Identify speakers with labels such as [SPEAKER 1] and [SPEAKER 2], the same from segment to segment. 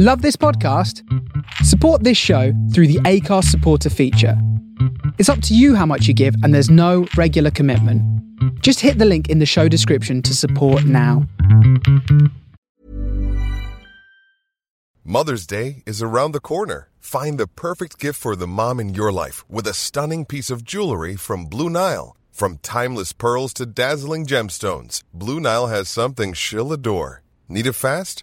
[SPEAKER 1] Love this podcast? Support this show through the Acast supporter feature. It's up to you how much you give, and there's no regular commitment. Just hit the link in the show description to support now.
[SPEAKER 2] Mother's Day is around the corner. Find the perfect gift for the mom in your life with a stunning piece of jewelry from Blue Nile. From timeless pearls to dazzling gemstones, Blue Nile has something she'll adore. Need it fast?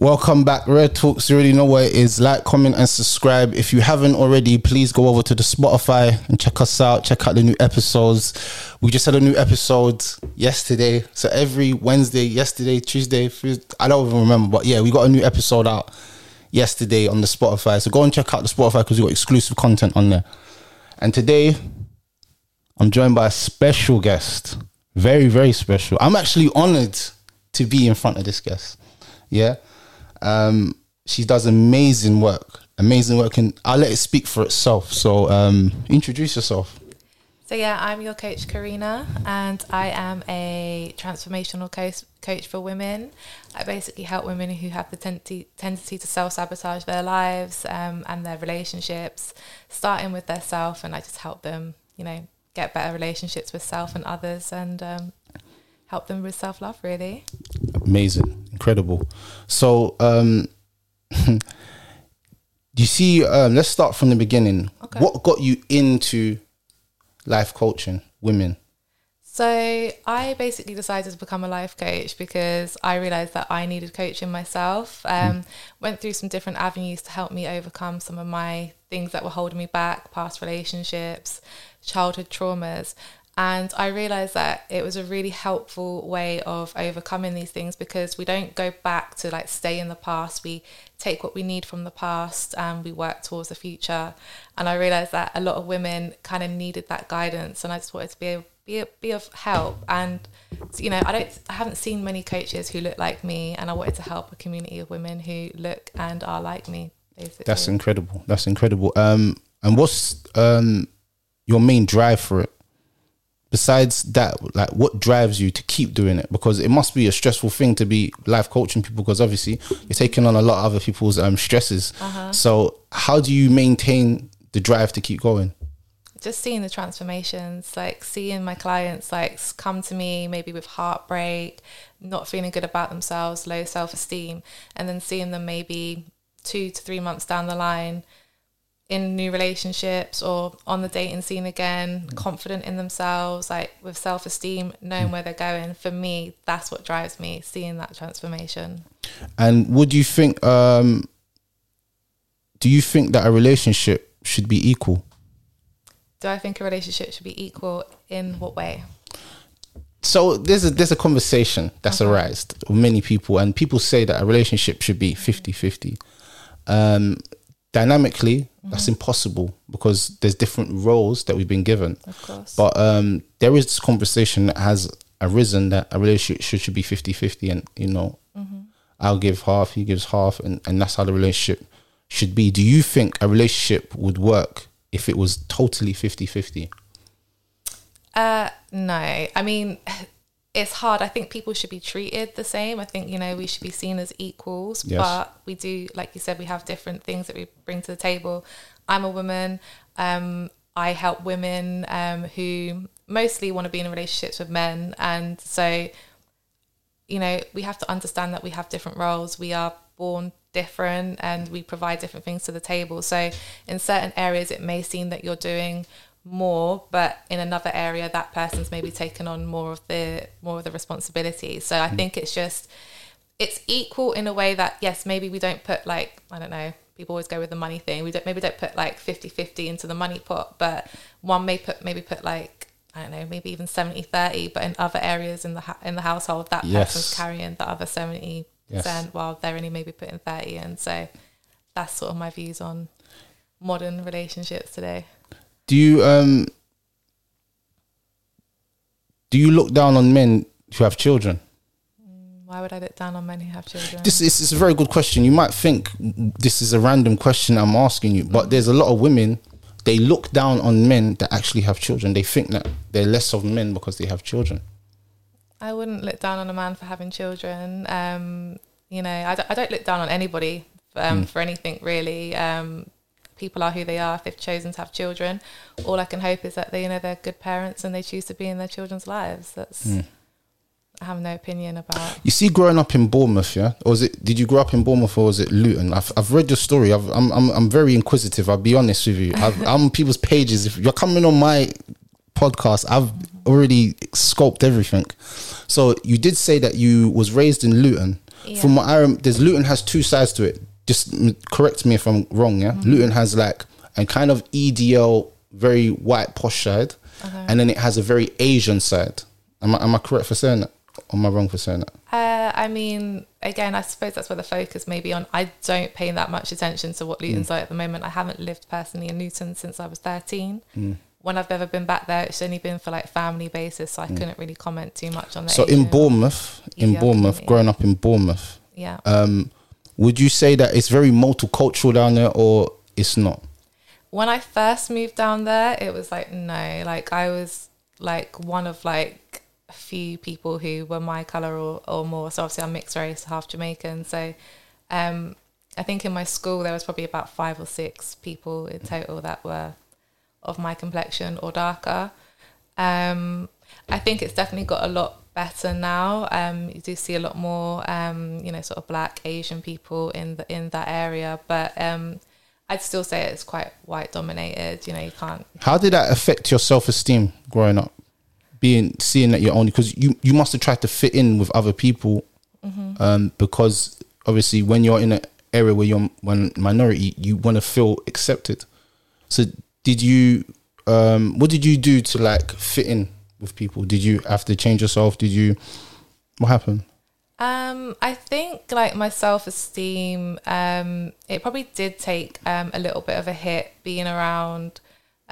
[SPEAKER 3] Welcome back, Red Talks. You already know where it is. Like, comment, and subscribe. If you haven't already, please go over to the Spotify and check us out. Check out the new episodes. We just had a new episode yesterday. So every Wednesday, yesterday, Tuesday, Tuesday, I don't even remember, but yeah, we got a new episode out yesterday on the Spotify. So go and check out the Spotify because we got exclusive content on there. And today, I'm joined by a special guest. Very, very special. I'm actually honored to be in front of this guest. Yeah. Um, she does amazing work, amazing work, and I'll let it speak for itself. So, um, introduce yourself.
[SPEAKER 4] So yeah, I'm your coach Karina, and I am a transformational coach coach for women. I basically help women who have the tendency tendency to self sabotage their lives um, and their relationships, starting with their self, and I just help them, you know, get better relationships with self and others, and um, help them with self love. Really.
[SPEAKER 3] Amazing, incredible. So, um, you see, um, let's start from the beginning.
[SPEAKER 4] Okay.
[SPEAKER 3] What got you into life coaching women?
[SPEAKER 4] So I basically decided to become a life coach because I realized that I needed coaching myself. Um, Went through some different avenues to help me overcome some of my things that were holding me back, past relationships, childhood traumas. And I realized that it was a really helpful way of overcoming these things because we don't go back to like stay in the past. We take what we need from the past and we work towards the future. And I realized that a lot of women kind of needed that guidance, and I just wanted to be able, be be of help. And you know, I don't, I haven't seen many coaches who look like me, and I wanted to help a community of women who look and are like me. Basically,
[SPEAKER 3] That's incredible. That's incredible. Um, and what's um your main drive for it? Besides that, like what drives you to keep doing it? Because it must be a stressful thing to be life coaching people. Because obviously you're taking on a lot of other people's um stresses. So how do you maintain the drive to keep going?
[SPEAKER 4] just seeing the transformations, like seeing my clients like come to me maybe with heartbreak, not feeling good about themselves, low self esteem, and then seeing them maybe two to three months down the line in new relationships or on the dating scene again, confident in themselves, like with self esteem, knowing where they're going. For me, that's what drives me, seeing that transformation.
[SPEAKER 3] And would you think um do you think that a relationship should be equal?
[SPEAKER 4] Do I think a relationship should be equal in what way?
[SPEAKER 3] so there's a there's a conversation that's arised with many people and people say that a relationship should be 50-50 um dynamically that's impossible because there's different roles that we've been given.
[SPEAKER 4] Of course.
[SPEAKER 3] but um there is this conversation that has arisen that a relationship should, should be 50-50 and you know i'll give half he gives half and, and that's how the relationship should be. Do you think a relationship would work if it was totally 50-50
[SPEAKER 4] Uh, no. I mean, it's hard. I think people should be treated the same. I think, you know, we should be seen as equals,
[SPEAKER 3] Yes.
[SPEAKER 4] but we do, like you said, we have different things that we bring to the table. I'm a woman. Um, I help women um, who mostly want to be in relationships with men. And so, you know, we have to understand that we have different roles. We are born different and we provide different things to the table. So in certain areas, it may seem that you're doing more, but in another area, that person's maybe taken on more of the more of the responsibility. So I mm. think it's just it's equal in a way that yes, maybe we don't put like I don't know. People always go with the money thing. We don't maybe don't put like 50-50 into the money pot, but one may put maybe put like I don't know, maybe even 70 30, but in other areas in the ha- in the household, that
[SPEAKER 3] Yes.
[SPEAKER 4] person's carrying the other 70%,
[SPEAKER 3] Yes.
[SPEAKER 4] while they're only maybe putting 30. And so that's sort of my views on modern relationships today.
[SPEAKER 3] Do you um do you look down on men who have children?
[SPEAKER 4] Why would I look down on men who have children?
[SPEAKER 3] This is it's a very good question. You might think this is a random question I'm asking you, but there's a lot of women they look down on men that actually have children. They think that they're less of men because they have children.
[SPEAKER 4] I wouldn't look down on a man for having children. Um, you know, I don't, look down on anybody um, for anything really. Um, people are who they are if they've chosen to have children. All I can hope is that they, you know, they're good parents and they choose to be in their children's lives. That's. Hmm. I have no opinion about.
[SPEAKER 3] You see, growing up in Bournemouth, yeah, or was it? Did you grow up in Bournemouth or was it Luton? I've, I've read your story. I've, I'm I'm I'm very inquisitive. I'll be honest with you. I've, I'm on people's pages. If you're coming on my podcast, I've already scoped everything. So you did say that you was raised in Luton. From what I rem- there's Luton has two sides to it. Just mm, correct me if I'm wrong. Yeah, Luton has like a kind of EDL, very white posh side, and then it has a very Asian side. Am I, am I correct for saying that? Or am I wrong for saying that?
[SPEAKER 4] Uh, I mean, again, I suppose that's where the focus may be on. I don't pay that much attention to what Luton's like at the moment. I haven't lived personally in Luton since I was 13. When I've ever been back there, it's only been for like family basis, so I couldn't really comment too much on that.
[SPEAKER 3] So in Bournemouth, in Bournemouth, growing up in Bournemouth,
[SPEAKER 4] Yeah.
[SPEAKER 3] um, would you say that it's very multicultural down there, or it's not?
[SPEAKER 4] when I first moved down there, it was like no, like I was like one of like a few people who were my color or, or more. So obviously I'm mixed race, half Jamaican. So um, I think in my school there was probably about five or six people in total that were of my complexion or darker. Um, I think it's definitely got a lot better now. Um, you do see a lot more, um, you know, sort of black Asian people in the in that area, but um, I'd still say it's quite white dominated. You know, you can't.
[SPEAKER 3] How did that affect your self esteem growing up? Being seeing that you're only because you you must have tried to fit in with other people,
[SPEAKER 4] Mm-hmm.
[SPEAKER 3] um, because obviously when you're in an area where you're one minority, you want to feel accepted. So did you? Um, what did you do to like fit in with people? Did you have to change yourself? Did you? What happened?
[SPEAKER 4] Um, I think like my self esteem, um, it probably did take um, a little bit of a hit being around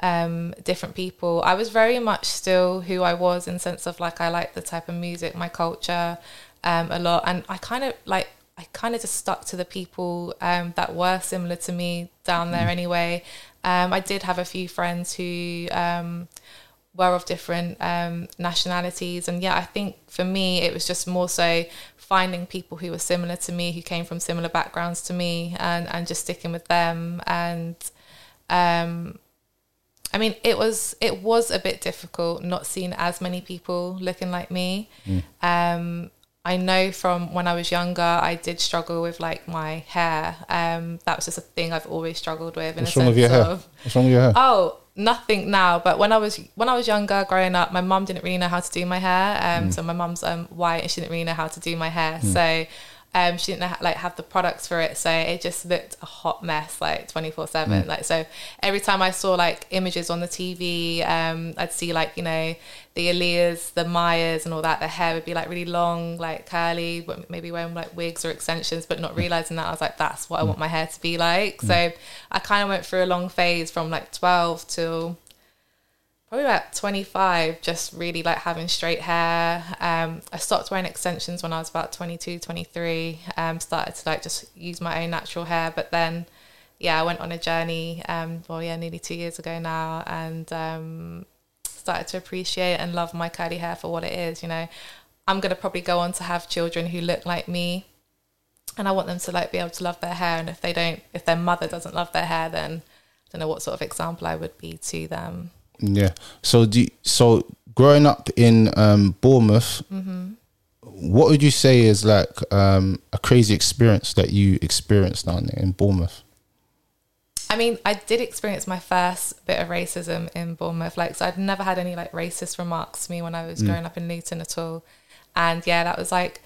[SPEAKER 4] um, different people. I was very much still who I was in sense of like I like the type of music, my culture, um, a lot, and I kind of like I kind of just stuck to the people um, that were similar to me down there anyway. Um, I did have a few friends who um, were of different um, nationalities. And yeah, I think for me, it was just more so finding people who were similar to me, who came from similar backgrounds to me, and, and just sticking with them. And um, I mean, it was it was a bit difficult not seeing as many people looking like me. Um, I know from when I was younger, I did struggle with like my hair. Um, that was just a thing I've always struggled with. In
[SPEAKER 3] What's
[SPEAKER 4] a
[SPEAKER 3] wrong
[SPEAKER 4] sense
[SPEAKER 3] with your hair?
[SPEAKER 4] of,
[SPEAKER 3] What's wrong with your hair?
[SPEAKER 4] Oh, nothing now. But when I was when I was younger, growing up, my mum didn't really know how to do my hair. Um, so my mum's um white and she didn't really know how to do my hair. So um, she didn't how- like have the products for it. So it just looked a hot mess, like twenty four seven. Like so, every time I saw like images on the TV, um, I'd see like you know the Aaliyahs, the Myas, and all that. Their hair would be like really long, like curly, maybe wearing like wigs or extensions, but not realizing that I was like, that's what I want my hair to be like. So I kind of went through a long phase from like twelve till probably about 25 just really like having straight hair um, i stopped wearing extensions when i was about 22 23 um, started to like just use my own natural hair but then yeah i went on a journey um, well yeah nearly two years ago now and um, started to appreciate and love my curly hair for what it is you know i'm going to probably go on to have children who look like me and i want them to like be able to love their hair and if they don't if their mother doesn't love their hair then i don't know what sort of example i would be to them
[SPEAKER 3] Yeah. So do you- so growing up in um, Bournemouth, what would you say is like um, a crazy experience that you experienced down there in Bournemouth?
[SPEAKER 4] I mean, I did experience my first bit of racism in Bournemouth. Like, so I'd never had any like racist remarks to me when I was mm. growing up in Luton at all. And yeah, that was like,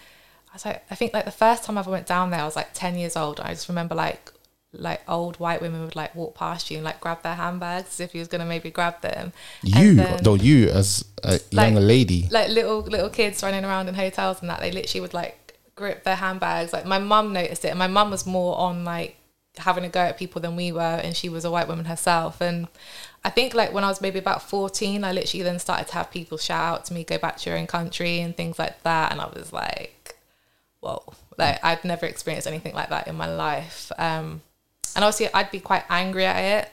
[SPEAKER 4] I was like, I think like the first time I ever went down there, I was like ten years old. I just remember like, like old white women would like walk past you and like grab their handbags as if you was gonna maybe grab them.
[SPEAKER 3] You,
[SPEAKER 4] then-
[SPEAKER 3] though, you as a
[SPEAKER 4] Like-
[SPEAKER 3] younger lady.
[SPEAKER 4] like little little kids running around in hotels and that they literally would like grip their handbags like my mum noticed it and my mum was more on like having a go at people than we were and she was a white woman herself. And i think like when i was maybe about 14 i literally then started to have people shout out to me go back to your own country and things like that. And i was like whoa like i'd never experienced anything like that in my life. Um and obviously i'd be quite angry at it.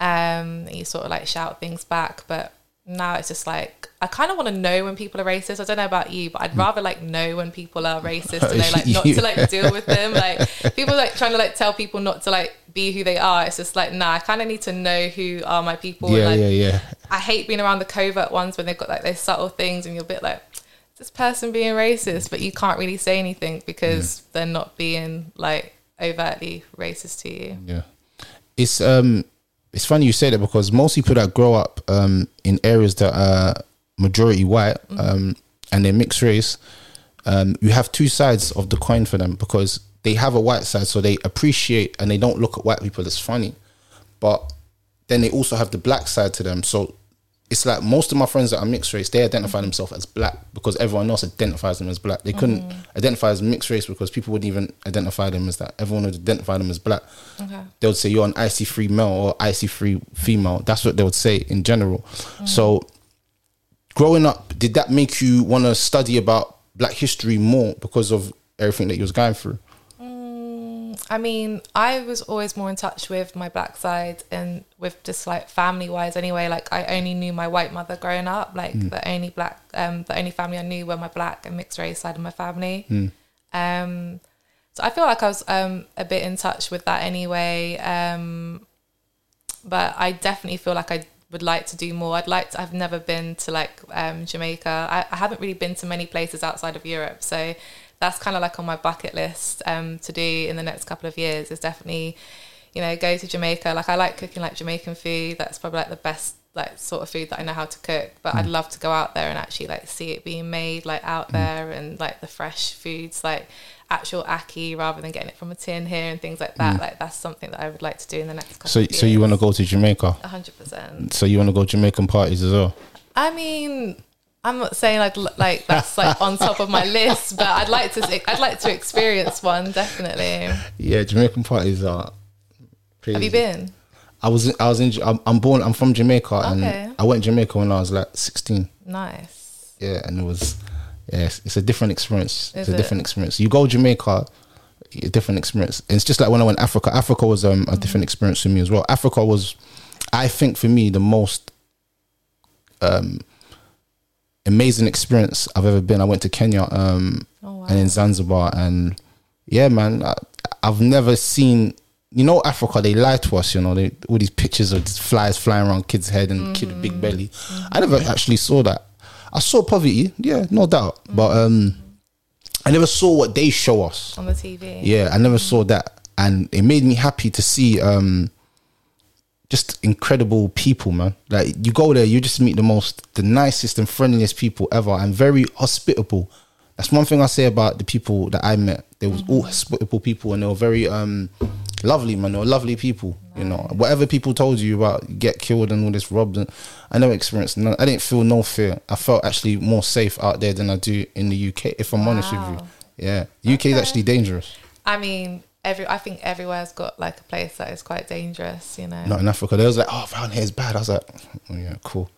[SPEAKER 4] Um you sort of like shout things back but now it's just like I kind of want to know when people are racist. I don't know about you, but I'd rather like know when people are racist to know like not to like deal with them. Like people like trying to like tell people not to like be who they are. It's just like nah, I kind of need to know who are my people.
[SPEAKER 3] yeah,
[SPEAKER 4] like,
[SPEAKER 3] yeah, yeah.
[SPEAKER 4] I hate being around the covert ones when they've got like those subtle things and you're a bit like this person being racist, but you can't really say anything because they're not being like overtly racist to you.
[SPEAKER 3] Yeah, it's um, it's funny you say that because most people that grow up um in areas that are majority white um and they're mixed race, um, you have two sides of the coin for them because they have a white side, so they appreciate and they don't look at white people as funny, but then they also have the black side to them. So it's like most of my friends that are mixed race, they identify themselves as black because everyone else identifies them as black. They couldn't mm-hmm. identify as mixed race because people wouldn't even identify them as that. Everyone would identify them as black. They would say you're an IC3 male or IC3 female. That's what they would say in general. Mm. So growing up, did that make you want to study about black history more because of everything that you was going through?
[SPEAKER 4] I mean, I was always more in touch with my black side and with just like family wise anyway. Like I only knew my white mother growing up. Like the only black um the only family I knew were my black and mixed race side of my family. Um so I feel like I was um a bit in touch with that anyway. Um but I definitely feel like I would like to do more. I'd like to I've never been to like um Jamaica. I, I haven't really been to many places outside of Europe. So that's kind of like on my bucket list um, to do in the next couple of years is definitely you know go to jamaica. Like i like cooking like jamaican food. That's probably like the best like sort of food that i know how to cook but i'd mm. love to go out there and actually like see it being made like out mm. there and like the fresh foods like actual ackee rather than getting it from a tin here and things like that. Mm. Like that's something that i would like to do in the next couple
[SPEAKER 3] So, so you want to go to Jamaica?
[SPEAKER 4] 100%
[SPEAKER 3] So you want to go Jamaican parties as well?
[SPEAKER 4] I mean, I'm not saying like like that's like on top of my list, but I'd like to I'd like to experience one definitely.
[SPEAKER 3] Yeah, Jamaican parties are. Crazy.
[SPEAKER 4] Have you been?
[SPEAKER 3] I was I was in I'm, born I'm from Jamaica
[SPEAKER 4] Okay.
[SPEAKER 3] and I went to Jamaica when I was like 16.
[SPEAKER 4] Nice.
[SPEAKER 3] Yeah, and it was yeah, it's, it's a different experience.
[SPEAKER 4] Is
[SPEAKER 3] it's a
[SPEAKER 4] it?
[SPEAKER 3] different experience. You go Jamaica, a different experience. It's just like when I went Africa. Africa was um, a different experience for me as well. Africa was, I think, for me the most um, amazing experience I've ever been. I went to Kenya um,
[SPEAKER 4] Oh, wow.
[SPEAKER 3] and in Zanzibar, and yeah, man, I, I've never seen. You know, Africa, they lie to us. You know, they, all these pictures of these flies flying around kids' head and kid with big belly. I never actually saw that. I saw poverty, yeah, no doubt, but um, I never saw what they show us.
[SPEAKER 4] On the TV.
[SPEAKER 3] Yeah, I never saw that, and it made me happy to see um, just incredible people, man. Like you go there, you just meet the most, the nicest and friendliest people ever, and very hospitable. That's one thing I say about the people that I met. They was all hospitable people, and they were very um, lovely, man. They were lovely people. You know, whatever people told you about get killed and all this robbed, and I never experienced. None, I didn't feel no fear. I felt actually more safe out there than I do in the UK. If I'm honest with you,
[SPEAKER 4] Wow.
[SPEAKER 3] yeah, UK is actually dangerous.
[SPEAKER 4] I mean, every I think everywhere's got like a place that is quite dangerous. You know.
[SPEAKER 3] not in Africa. They was like, oh, around here is bad. I was like, oh, yeah, cool.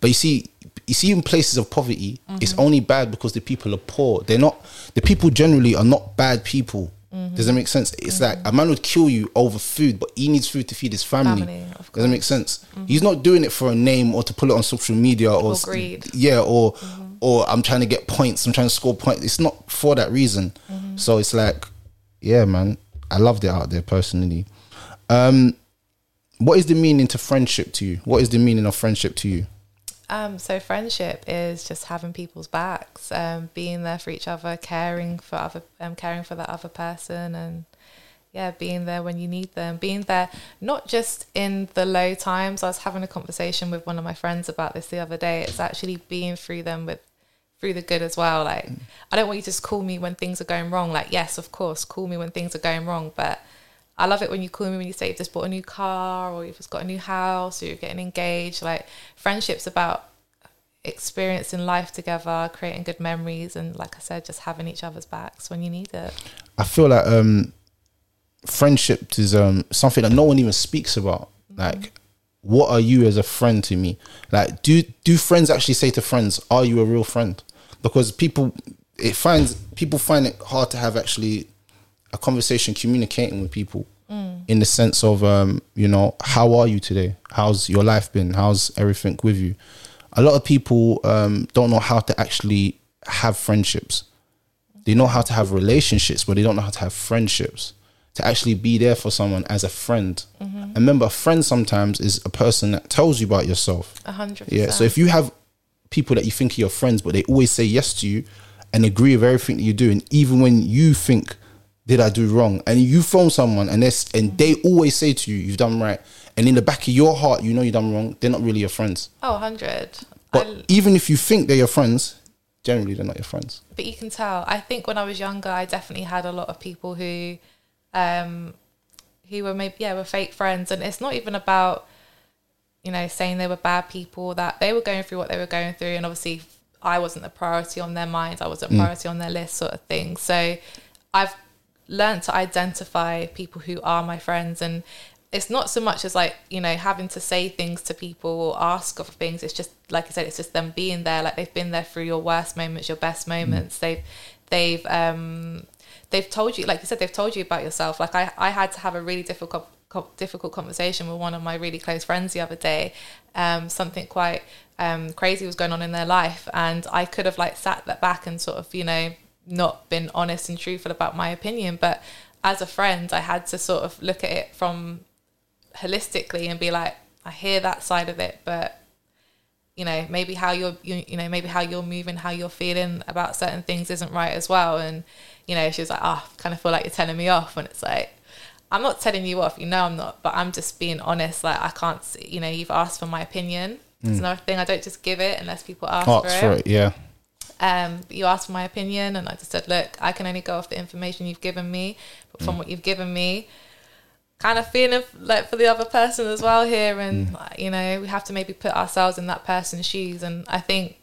[SPEAKER 3] But you see, you see, in places of poverty, it's mm-hmm. only bad because the people are poor. They're not. The people generally are not bad people. Mm-hmm. Does that make sense? It's mm-hmm. like a man would kill you over food, but he needs food to feed his family.
[SPEAKER 4] Family,
[SPEAKER 3] Does that make sense? He's not doing it for a name or to put it on social media or,
[SPEAKER 4] Or greed.
[SPEAKER 3] Yeah, or or I'm trying to get points. I'm trying to score points. It's not for that reason. So it's like, yeah, man, I loved it out there personally. Um, what is the meaning to friendship to you? What is the meaning of friendship to you?
[SPEAKER 4] Um, so friendship is just having people's backs, um, being there for each other, caring for other, um, caring for that other person, and yeah, being there when you need them, being there not just in the low times. I was having a conversation with one of my friends about this the other day. It's actually being through them with through the good as well. Like I don't want you to just call me when things are going wrong. Like yes, of course, call me when things are going wrong, but I love it when you call me when you say you've just bought a new car or you've just got a new house or you're getting engaged. Like friendship's about experiencing life together, creating good memories, and like I said, just having each other's backs when you need it.
[SPEAKER 3] I feel like um, friendship is um, something that no one even speaks about. Like, what are you as a friend to me? Like, do do friends actually say to friends, "Are you a real friend?" Because people, it finds people find it hard to have actually a conversation communicating with people in the sense of um, you know how are you today? How's your life been? How's everything with you? A lot of people um, don't know how to actually have friendships. They know how to have relationships but they don't know how to have friendships. To actually be there for someone as a friend. And remember a friend sometimes is a person that tells you about yourself.
[SPEAKER 4] A hundred
[SPEAKER 3] yeah. So if you have people that you think are your friends, but they always say yes to you and agree with everything that you do, and even when you think, "Did I do wrong?" and you phone someone and they and they always say to you, "You've done right," and in the back of your heart, you know you done wrong. They're not really your friends.
[SPEAKER 4] oh, 100.
[SPEAKER 3] But
[SPEAKER 4] I-
[SPEAKER 3] even if you think they're your friends, generally they're not your friends.
[SPEAKER 4] but you can tell. I think when I was younger, I definitely had a lot of people who, um, who were maybe yeah were fake friends, and it's not even about, you know, saying they were bad people. That they were going through what they were going through, and obviously I wasn't the priority on their minds. I wasn't a priority on their list, sort of thing. So I've learned to identify people who are my friends and it's not so much as like you know having to say things to people or ask for things it's just like i said it's just them being there like they've been there through your worst moments your best moments they've they've um they've told you like you said they've told you about yourself like i i had to have a really difficult difficult conversation with one of my really close friends the other day. Um something quite um crazy was going on in their life and i could have like sat that back and sort of you know not been honest and truthful about my opinion but as a friend i had to sort of look at it from holistically and be like i hear that side of it but you know maybe how you're you, you know maybe how you're moving how you're feeling about certain things isn't right as well. And you know she was like oh I kind of feel like you're telling me off and it's like i'm not telling you off you know i'm not but i'm just being honest like i can't see, you know you've asked for my opinion it's mm. another thing i don't just give it unless people ask
[SPEAKER 3] Ask
[SPEAKER 4] for,
[SPEAKER 3] for
[SPEAKER 4] it
[SPEAKER 3] it, yeah.
[SPEAKER 4] um, you asked for my opinion, and I just said, look, I can only go off the information you've given me. But from mm. what you've given me, kind of feeling like for the other person as well here, and mm. like, you know, we have to maybe put ourselves in that person's shoes. And I think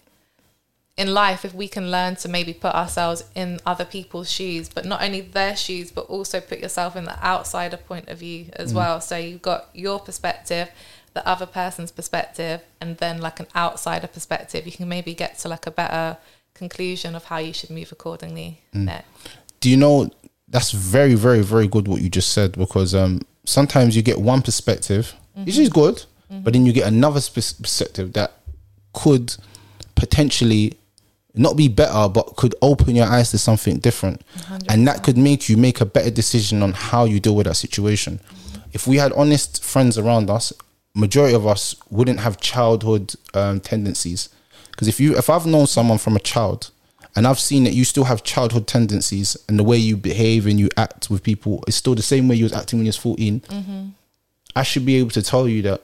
[SPEAKER 4] in life, if we can learn to maybe put ourselves in other people's shoes, but not only their shoes, but also put yourself in the outsider point of view as mm. well. So you've got your perspective, the other person's perspective, and then like an outsider perspective. You can maybe get to like a better conclusion of how you should move accordingly. Mm. there.
[SPEAKER 3] do you know that's very very very good what you just said because um sometimes you get one perspective which mm-hmm. is good but mm-hmm. then you get another spe- perspective that could potentially not be better but could open your eyes to something different. And that could make you make a better decision on how you deal with that situation. If we had honest friends around us majority of us wouldn't have childhood um, tendencies. Because if you if i've known someone from a child and I've seen that you still have childhood tendencies and the way you behave and you act with people is still the same way you was acting when you was 14. I should be able to tell you that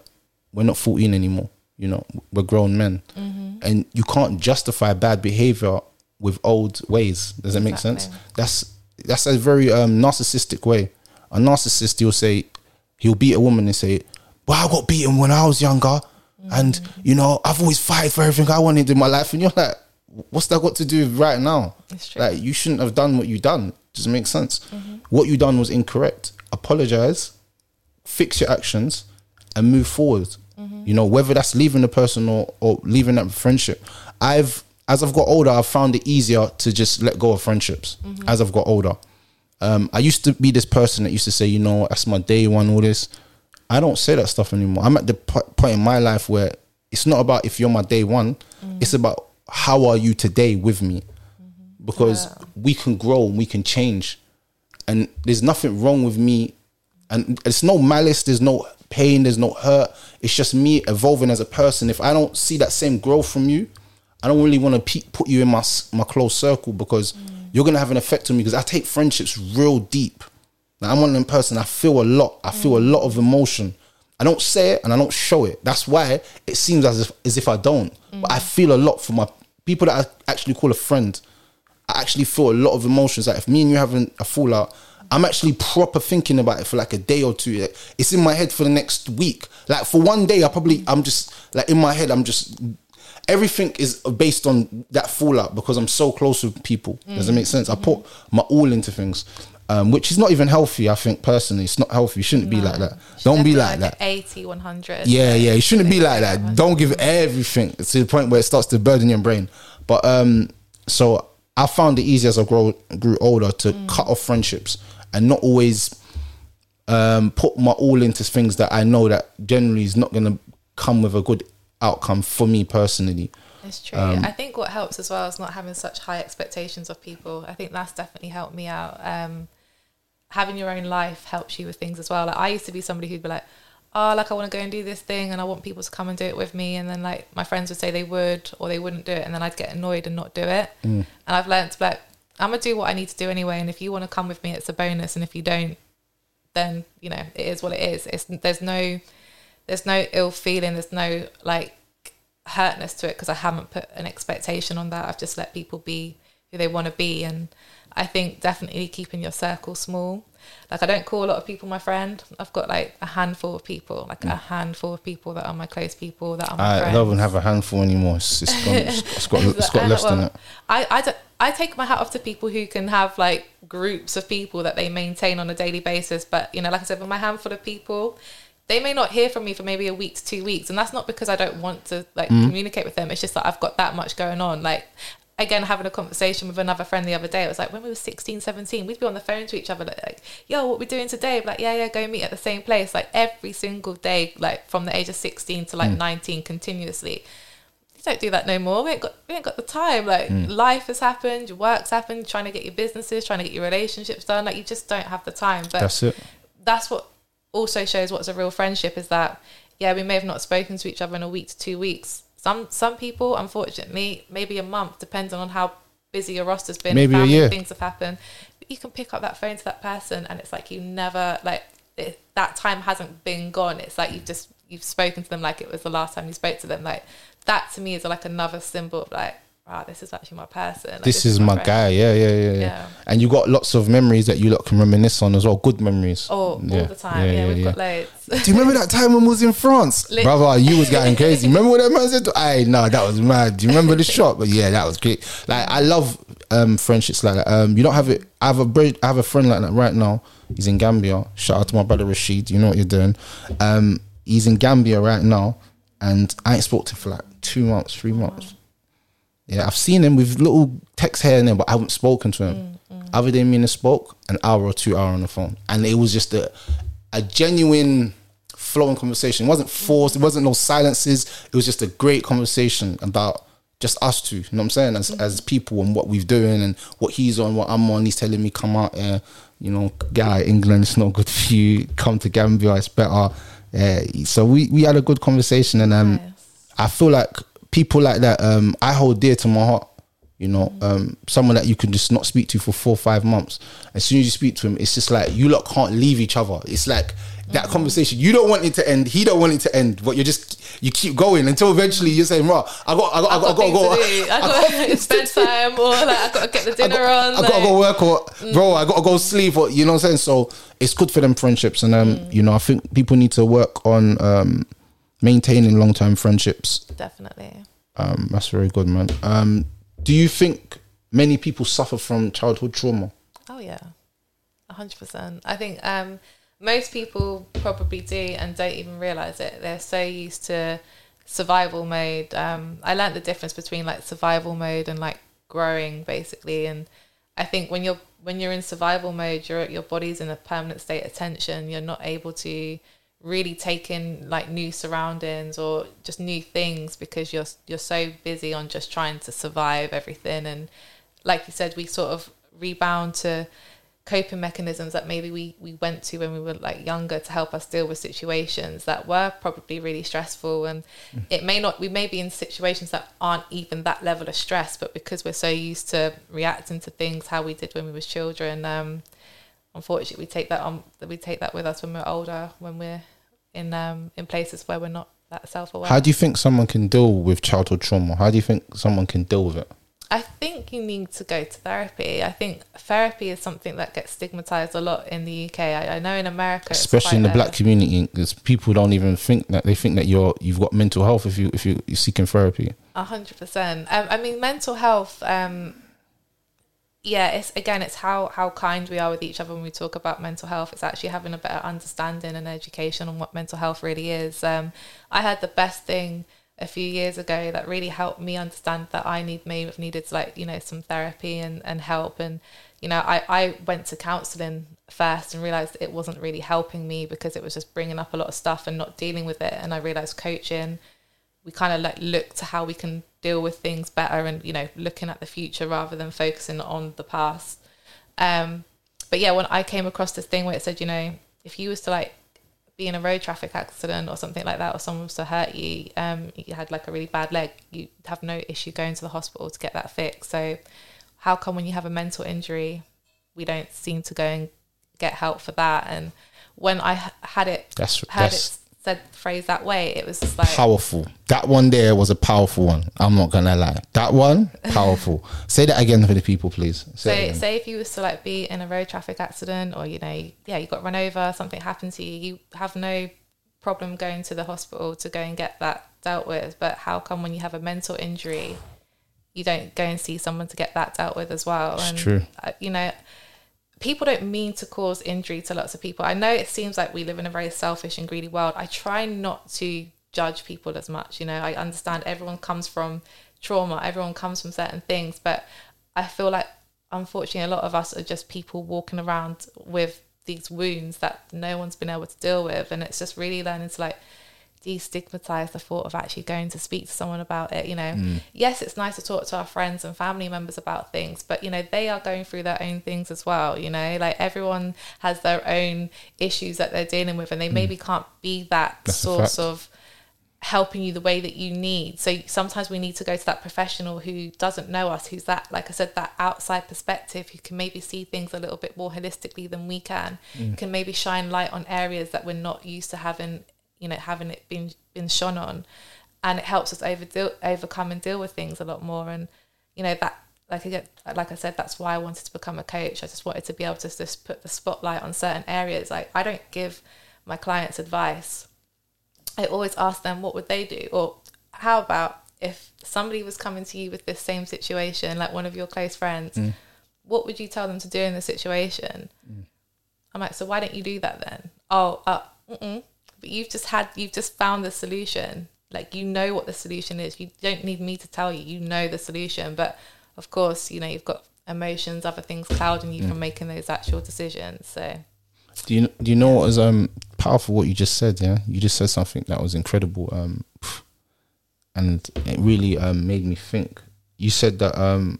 [SPEAKER 3] we're not 14 anymore. You know, we're grown men. Mm-hmm. And you can't justify bad behavior with old ways. Does that make sense? That's that's a very um, narcissistic way. A narcissist, he'll say, he'll beat a woman and say, Well, I got beaten when I was younger. Mm-hmm. And, you know, I've always fight for everything I wanted in my life. And you're like, what's that got to do with right now? Like you shouldn't have done what you done. Does it make sense? Mm-hmm. What you done was incorrect. Apologize, fix your actions, and move forward. Mm-hmm. You know, whether that's leaving the person or, or leaving that friendship. I've as I've got older, I've found it easier to just let go of friendships. Mm-hmm. As I've got older, um, I used to be this person that used to say, you know, that's my day one, all this. I don't say that stuff anymore. I'm at the po- point in my life where it's not about if you're my day one. Mm-hmm. It's about how are you today with me, because we can grow and we can change, and there's nothing wrong with me, and it's no malice. There's no pain, there's no hurt. It's just me evolving as a person. If I don't see that same growth from you, I don't really want to pe- put you in my my close circle because mm. you're gonna have an effect on me. Because I take friendships real deep. Like, I'm one of them person. I feel a lot. I feel a mm. lot of emotion. I don't say it and I don't show it. That's why it seems as if as if I don't. But I mm. feel a lot for my people that I actually call a friend. I actually feel a lot of emotions. Like if me and you having a fallout, I'm actually proper thinking about it for like a day or two. Like, It's in my head for the next week. Like for one day, I probably I'm just like in my head. I'm just everything is based on that fallout because I'm so close with people. Does it make sense? I put my all into things. Um, which is not even healthy, I think personally. It's not healthy. You shouldn't be like that. Don't be like that.
[SPEAKER 4] 80, 100.
[SPEAKER 3] Yeah, yeah. You shouldn't be like that. Don't give everything to the point where it starts to burden your brain. But um, so I found it easy as I grow grew older to cut off friendships and not always um put my all into things that I know that generally is not gonna come with a good outcome for me personally.
[SPEAKER 4] It's true.
[SPEAKER 3] Um,
[SPEAKER 4] I think what helps as well is not having such high expectations of people. I think that's definitely helped me out. Um, having your own life helps you with things as well. Like I used to be somebody who'd be like, oh, like I want to go and do this thing and I want people to come and do it with me. And then like my friends would say they would or they wouldn't do it. And then I'd get annoyed and not do it. And I've learned to like, I'm to do what I need to do anyway. And if you want to come with me, it's a bonus. And if you don't, then, you know, it is what it is. It's, there's no, there's no ill feeling. There's no like hurtness to it because I haven't put an expectation on that. I've just let people be who they want to be. And I think definitely keeping your circle small. Like I don't call a lot of people my friend. I've got like a handful of people, like a handful of people that are my close people that are my
[SPEAKER 3] I
[SPEAKER 4] friends.
[SPEAKER 3] don't even have a handful anymore. It's, it's, gone, it's, got, it's got less than it.
[SPEAKER 4] I, I, don't- I take my hat off to people who can have like groups of people that they maintain on a daily basis. But, you know, like I said, with my handful of people, they may not hear from me for maybe a week to two weeks. And that's not because I don't want to like
[SPEAKER 3] Mm.
[SPEAKER 4] communicate with them. It's just that I've got that much going on. Like, again, having a conversation with another friend the other day, it was like when we were 16, 17, we'd be on the phone to each other, like, yo, what we doing today? Like, yeah, yeah, go meet at the same place. Like every single day, like from the age of 16 to like
[SPEAKER 3] Mm.
[SPEAKER 4] 19 continuously You don't do that no more. We ain't got we ain't got the time. Like life has happened, your work's happened, trying to get your businesses, trying to get your relationships done. Like you just don't have the time. But
[SPEAKER 3] That's it.
[SPEAKER 4] that's what also shows what's a real friendship is that yeah, we may have not spoken to each other in a week to two weeks. Some some people, unfortunately, maybe a month, depending on how busy your roster's been.
[SPEAKER 3] Maybe a year.
[SPEAKER 4] Things have happened. But you can pick up that phone to that person, and it's like you never like it, that time hasn't been gone. It's like you've just you've spoken to them like it was the last time you spoke to them. Like that to me is like another symbol of like, wow, this is actually my person. Like,
[SPEAKER 3] This is my
[SPEAKER 4] friend.
[SPEAKER 3] guy. Yeah, yeah, yeah, yeah,
[SPEAKER 4] Yeah.
[SPEAKER 3] And you got lots of memories that you lot can reminisce on as well. Good memories.
[SPEAKER 4] Oh,
[SPEAKER 3] Yeah,
[SPEAKER 4] all the time. Yeah, we've got loads.
[SPEAKER 3] Do you remember that time when we was in France? Brother, you was getting crazy. Remember what that man said? To I no, that was mad. Do you remember the shot? But yeah, that was great. Like I love um, friendships like that. Um, you don't have it. I have a bro- I have a friend like that right now. He's in Gambia. Shout out to my brother Rashid. You know what you're doing. Um, he's in Gambia right now, and I ain't spoke to him for like two months, three months. Yeah, I've seen him with little text here and there, but I haven't spoken to him. Other than me and him spoke, an hour or two hour on the phone, and it was just a a genuine flowing conversation. It wasn't forced. It wasn't no silences. It was just a great conversation about just us two. You know what I'm saying? As as people and what we've doing and what he's on, what I'm on. He's telling me come out here. You know, guy, England, it's not good for you. Come to Gambia, it's better. Yeah. So we we had a good conversation, and um,
[SPEAKER 4] Nice.
[SPEAKER 3] I feel like people like that um I hold dear to my heart. You know, um, someone that you can just not speak to for four or five months. As soon as you speak to him, it's just like you lot can't leave each other. It's like that conversation. You don't want it to end. He don't want it to end. But you're just you keep going until eventually you're saying, "Right, I got, I got, I got, I got,
[SPEAKER 4] things
[SPEAKER 3] to go.
[SPEAKER 4] to do. I got spend time or like I got to get the
[SPEAKER 3] I
[SPEAKER 4] dinner
[SPEAKER 3] got,
[SPEAKER 4] on.
[SPEAKER 3] I gotta go work or bro, I gotta go sleep or you know what I'm saying. So it's good for them friendships, and um,
[SPEAKER 4] Mm.
[SPEAKER 3] you know, I think people need to work on um maintaining long term friendships.
[SPEAKER 4] Definitely.
[SPEAKER 3] Um, that's very good, man. Um, do you think many people suffer from childhood trauma?
[SPEAKER 4] Oh yeah, a hundred percent. I think um, most people probably do and don't even realize it. They're so used to survival mode. Um, I learned the difference between like survival mode and like growing, basically. And I think when you're when you're in survival mode, your your body's in a permanent state of tension. You're not able to really taking like new surroundings or just new things because you're you're so busy on just trying to survive everything. And like you said we sort of rebound to coping mechanisms that maybe we we went to when we were like younger to help us deal with situations that were probably really stressful. And it may not we may be in situations that aren't even that level of stress but because we're so used to reacting to things how we did when we was children um unfortunately we take that on we take that with us when we're older when we're in um in places where we're not that self-aware
[SPEAKER 3] How do you think someone can deal with childhood trauma? How do you think someone can deal with it?
[SPEAKER 4] I think you need to go to therapy. I think therapy is something that gets stigmatized a lot in the UK. I, I know in America,
[SPEAKER 3] especially in the
[SPEAKER 4] quite
[SPEAKER 3] black community because people don't even think that they think that you're you've got mental health if you if you, you're seeking therapy
[SPEAKER 4] A hundred percent. Um, I mean, mental health. Um, yeah, it's again, it's how how kind we are with each other when we talk about mental health. It's actually having a better understanding and education on what mental health really is. Um, I had the best thing a few years ago that really helped me understand that I need may have needed like you know some therapy and and help and you know I I went to counselling first and realized it wasn't really helping me because it was just bringing up a lot of stuff and not dealing with it and I realized coaching we kind of like look to how we can deal with things better and you know looking at the future rather than focusing on the past. Um but yeah when i came across this thing where it said you know if you was to like be in a road traffic accident or something like that or someone was to hurt you um you had like a really bad leg you have no issue going to the hospital to get that fixed. So how come when you have a mental injury we don't seem to go and get help for that? And when i had it
[SPEAKER 3] That's- that's-
[SPEAKER 4] said phrase that way it was just like
[SPEAKER 3] powerful that one there was a powerful one i'm not gonna lie that one powerful say that again for the people please say
[SPEAKER 4] So, say if you was to like be in a road traffic accident, or you know, yeah, you got run over, something happened to you, you have no problem going to the hospital to go and get that dealt with. But how come when you have a mental injury, you don't go and see someone to get that dealt with as well?
[SPEAKER 3] It's
[SPEAKER 4] and
[SPEAKER 3] true.
[SPEAKER 4] uh, you know, people don't mean to cause injury to lots of people. I know it seems like we live in a very selfish and greedy world. I try not to judge people as much. You know, I understand everyone comes from trauma, everyone comes from certain things, but I feel like unfortunately a lot of us are just people walking around with these wounds that no one's been able to deal with. And it's just really learning to like destigmatize the thought of actually going to speak to someone about it you know. Mm. Yes it's nice to talk to our friends and family members about things but you know they are going through their own things as well you know. Like everyone has their own issues that they're dealing with and they mm. maybe can't be that
[SPEAKER 3] That's
[SPEAKER 4] source of helping you the way that you need. So sometimes we need to go to that professional who doesn't know us who's that like i said that outside perspective who can maybe see things a little bit more holistically than we can mm. can maybe shine light on areas that we're not used to having you know having it been been shone on. And it helps us over deal, overcome and deal with things a lot more. And you know that like again like i said that's why i wanted to become a coach. I just wanted to be able to just put the spotlight on certain areas. Like i don't give my clients advice. I always ask them what would they do, or how about if somebody was coming to you with this same situation, like one of your close friends, what would you tell them to do in the situation? I'm like, so why don't you do that then? Oh, uh. But you've just had, you've just found the solution. Like you know what the solution is. You don't need me to tell you. You know the solution, but of course, you know you've got emotions, other things clouding you from making those actual decisions. So
[SPEAKER 3] Do you do you know what was um powerful? What you just said, yeah. You just said something that was incredible, um, and it really um made me think. You said that um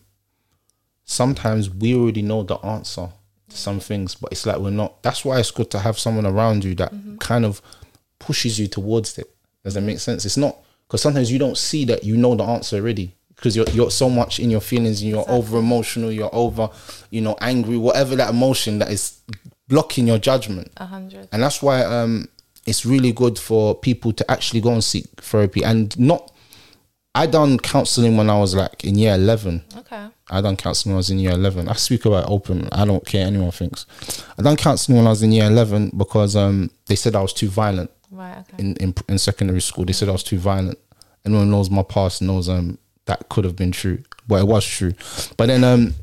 [SPEAKER 3] sometimes we already know the answer to some things, but it's like we're not. That's why it's good to have someone around you that kind of pushes you towards it. Does that make sense? It's not because sometimes you don't see that you know the answer already because you're you're so much in your feelings and you're over emotional, you're over, you know, angry, whatever that emotion that is blocking your judgment.
[SPEAKER 4] a hundred.
[SPEAKER 3] And that's why um it's really good for people to actually go and seek therapy and not I done counseling when I was like in year 11.
[SPEAKER 4] Okay.
[SPEAKER 3] I done counseling when I was in year 11. I speak about it open. I don't care anyone thinks. I done counseling when I was in year 11 because um they said I was too violent
[SPEAKER 4] Right. Okay.
[SPEAKER 3] in, in in secondary school. They said I was too violent. Anyone knows my past knows um that could have been true, but it was true. But then um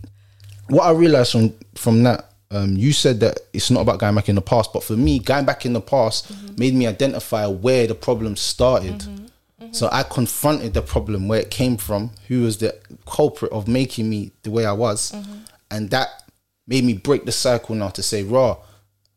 [SPEAKER 3] what I realized from from that um you said that it's not about going back in the past, but for me going back in the past made me identify where the problem started. So I confronted the problem where it came from, who was the culprit of making me the way I was, and that made me break the cycle now to say, raw,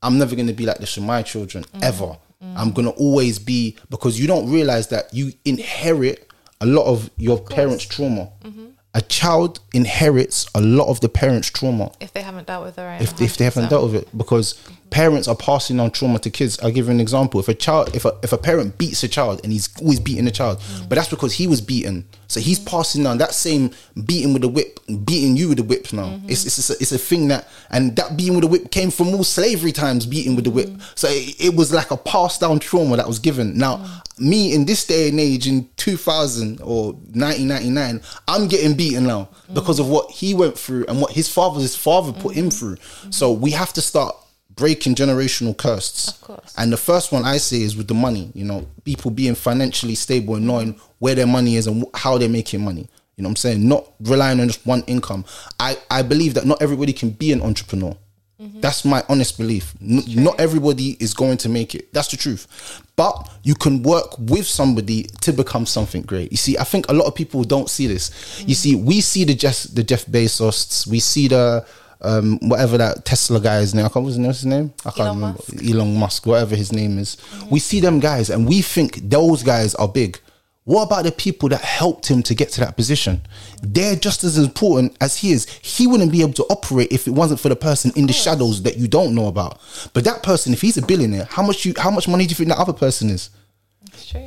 [SPEAKER 3] I'm never going to be like this with my children ever. Mm. I'm going to always be because you don't realize that you inherit a lot of your parents' trauma. Mm-hmm. a child inherits a lot of the parents' trauma
[SPEAKER 4] if they haven't dealt with their own.
[SPEAKER 3] if, if they haven't dealt with it because parents are passing on trauma to kids. I'll give you an example. If a child if a, if a parent beats a child and he's always beating the child but that's because he was beaten. So he's passing on that same beating with the whip beating you with the whip now. Mm-hmm. It's, it's, a, it's a thing that and that beating with the whip came from all slavery times beating with the whip. Mm-hmm. So it, it was like a passed down trauma that was given. Now mm-hmm. me in this day and age in 2000 or 1999 i'm getting beaten now because of what he went through and what his father's father put him through. So we have to start breaking generational curses
[SPEAKER 4] Of course.
[SPEAKER 3] and the first one i say is with the money you know people being financially stable and knowing where their money is and how they're making money you know what i'm saying not relying on just one income i i believe that not everybody can be an entrepreneur mm-hmm. that's my honest belief. N- not everybody is going to make it. That's the truth. But you can work with somebody to become something great. You see, I think a lot of people don't see this. You mm. see, we see the Jeff, the Jeff Bezos, we see the um, whatever that Tesla guy is name. I can't what's his name. I can't
[SPEAKER 4] Elon
[SPEAKER 3] remember.
[SPEAKER 4] Musk.
[SPEAKER 3] Elon Musk, whatever his name is. We see them guys, and we think those guys are big. What about the people that helped him to get to that position? They're just as important as he is. He wouldn't be able to operate if it wasn't for the person in the shadows that you don't know about. But that person, if he's a billionaire, how much you how much money do you think that other person is?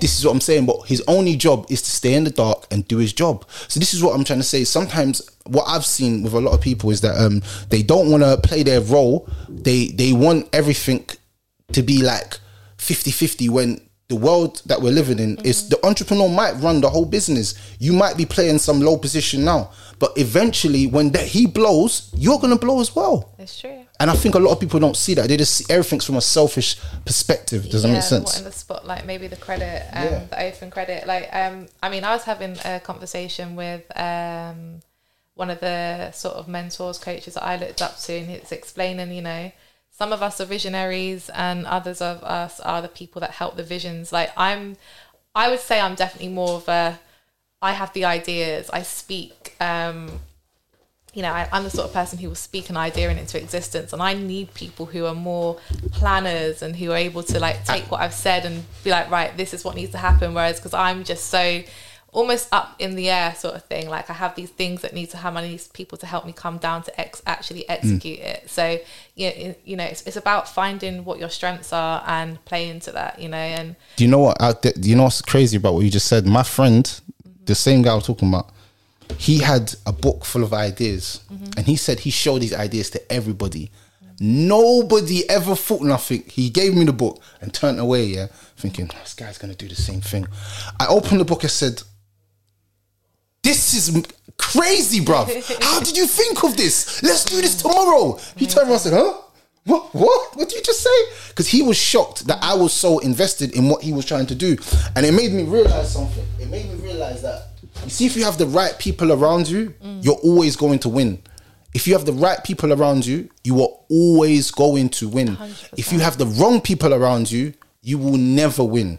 [SPEAKER 3] This is what I'm saying. But his only job is to stay in the dark and do his job. So this is what I'm trying to say. Sometimes what I've seen with a lot of people is that um they don't want to play their role. They they want everything to be like 50-50 when the world that we're living in is the entrepreneur might run the whole business. You might be playing some low position now, but eventually when that he blows, you're gonna blow as well.
[SPEAKER 4] It's true.
[SPEAKER 3] And I think a lot of people don't see that. They just see everything's from a selfish perspective. Does that make sense?
[SPEAKER 4] in the spotlight, maybe the credit, um,
[SPEAKER 3] Yeah.
[SPEAKER 4] the open credit. Like, um, I mean, I was having a conversation with um, one of the sort of mentors, coaches that I looked up to, and it's explaining, you know, some of us are visionaries, and others of us are the people that help the visions. Like, I'm, I would say, I'm definitely more of a. I have the ideas. I speak. Um, you know, I, I'm the sort of person who will speak an idea into existence, and I need people who are more planners and who are able to like take what I've said and be like, right, this is what needs to happen. Whereas, because I'm just so almost up in the air sort of thing, like I have these things that need to have, I need people to help me come down to ex- actually mm. execute it. So, you know, you know, it's, it's about finding what your strengths are and play into that, you know, and
[SPEAKER 3] Do you know what? There, do you know what's crazy about what you just said? My friend, mm-hmm. the same guy I was talking about, he had a book full of ideas, and he said he showed these ideas to everybody. Nobody ever thought nothing. He gave me the book and turned away. Yeah, thinking this guy's gonna do the same thing. I opened the book and said, "This is crazy, bruv. How did you think of this? Let's do this tomorrow." He mm. turned around and said, "Huh." What? What? What did you just say? Because he was shocked that I was so invested in what he was trying to do, and it made me realize something. It made me realize that see, if you have the right people around you, you're always going to win. If you have the right people around you, you are always going to win. If you have the wrong people around you, you will never win.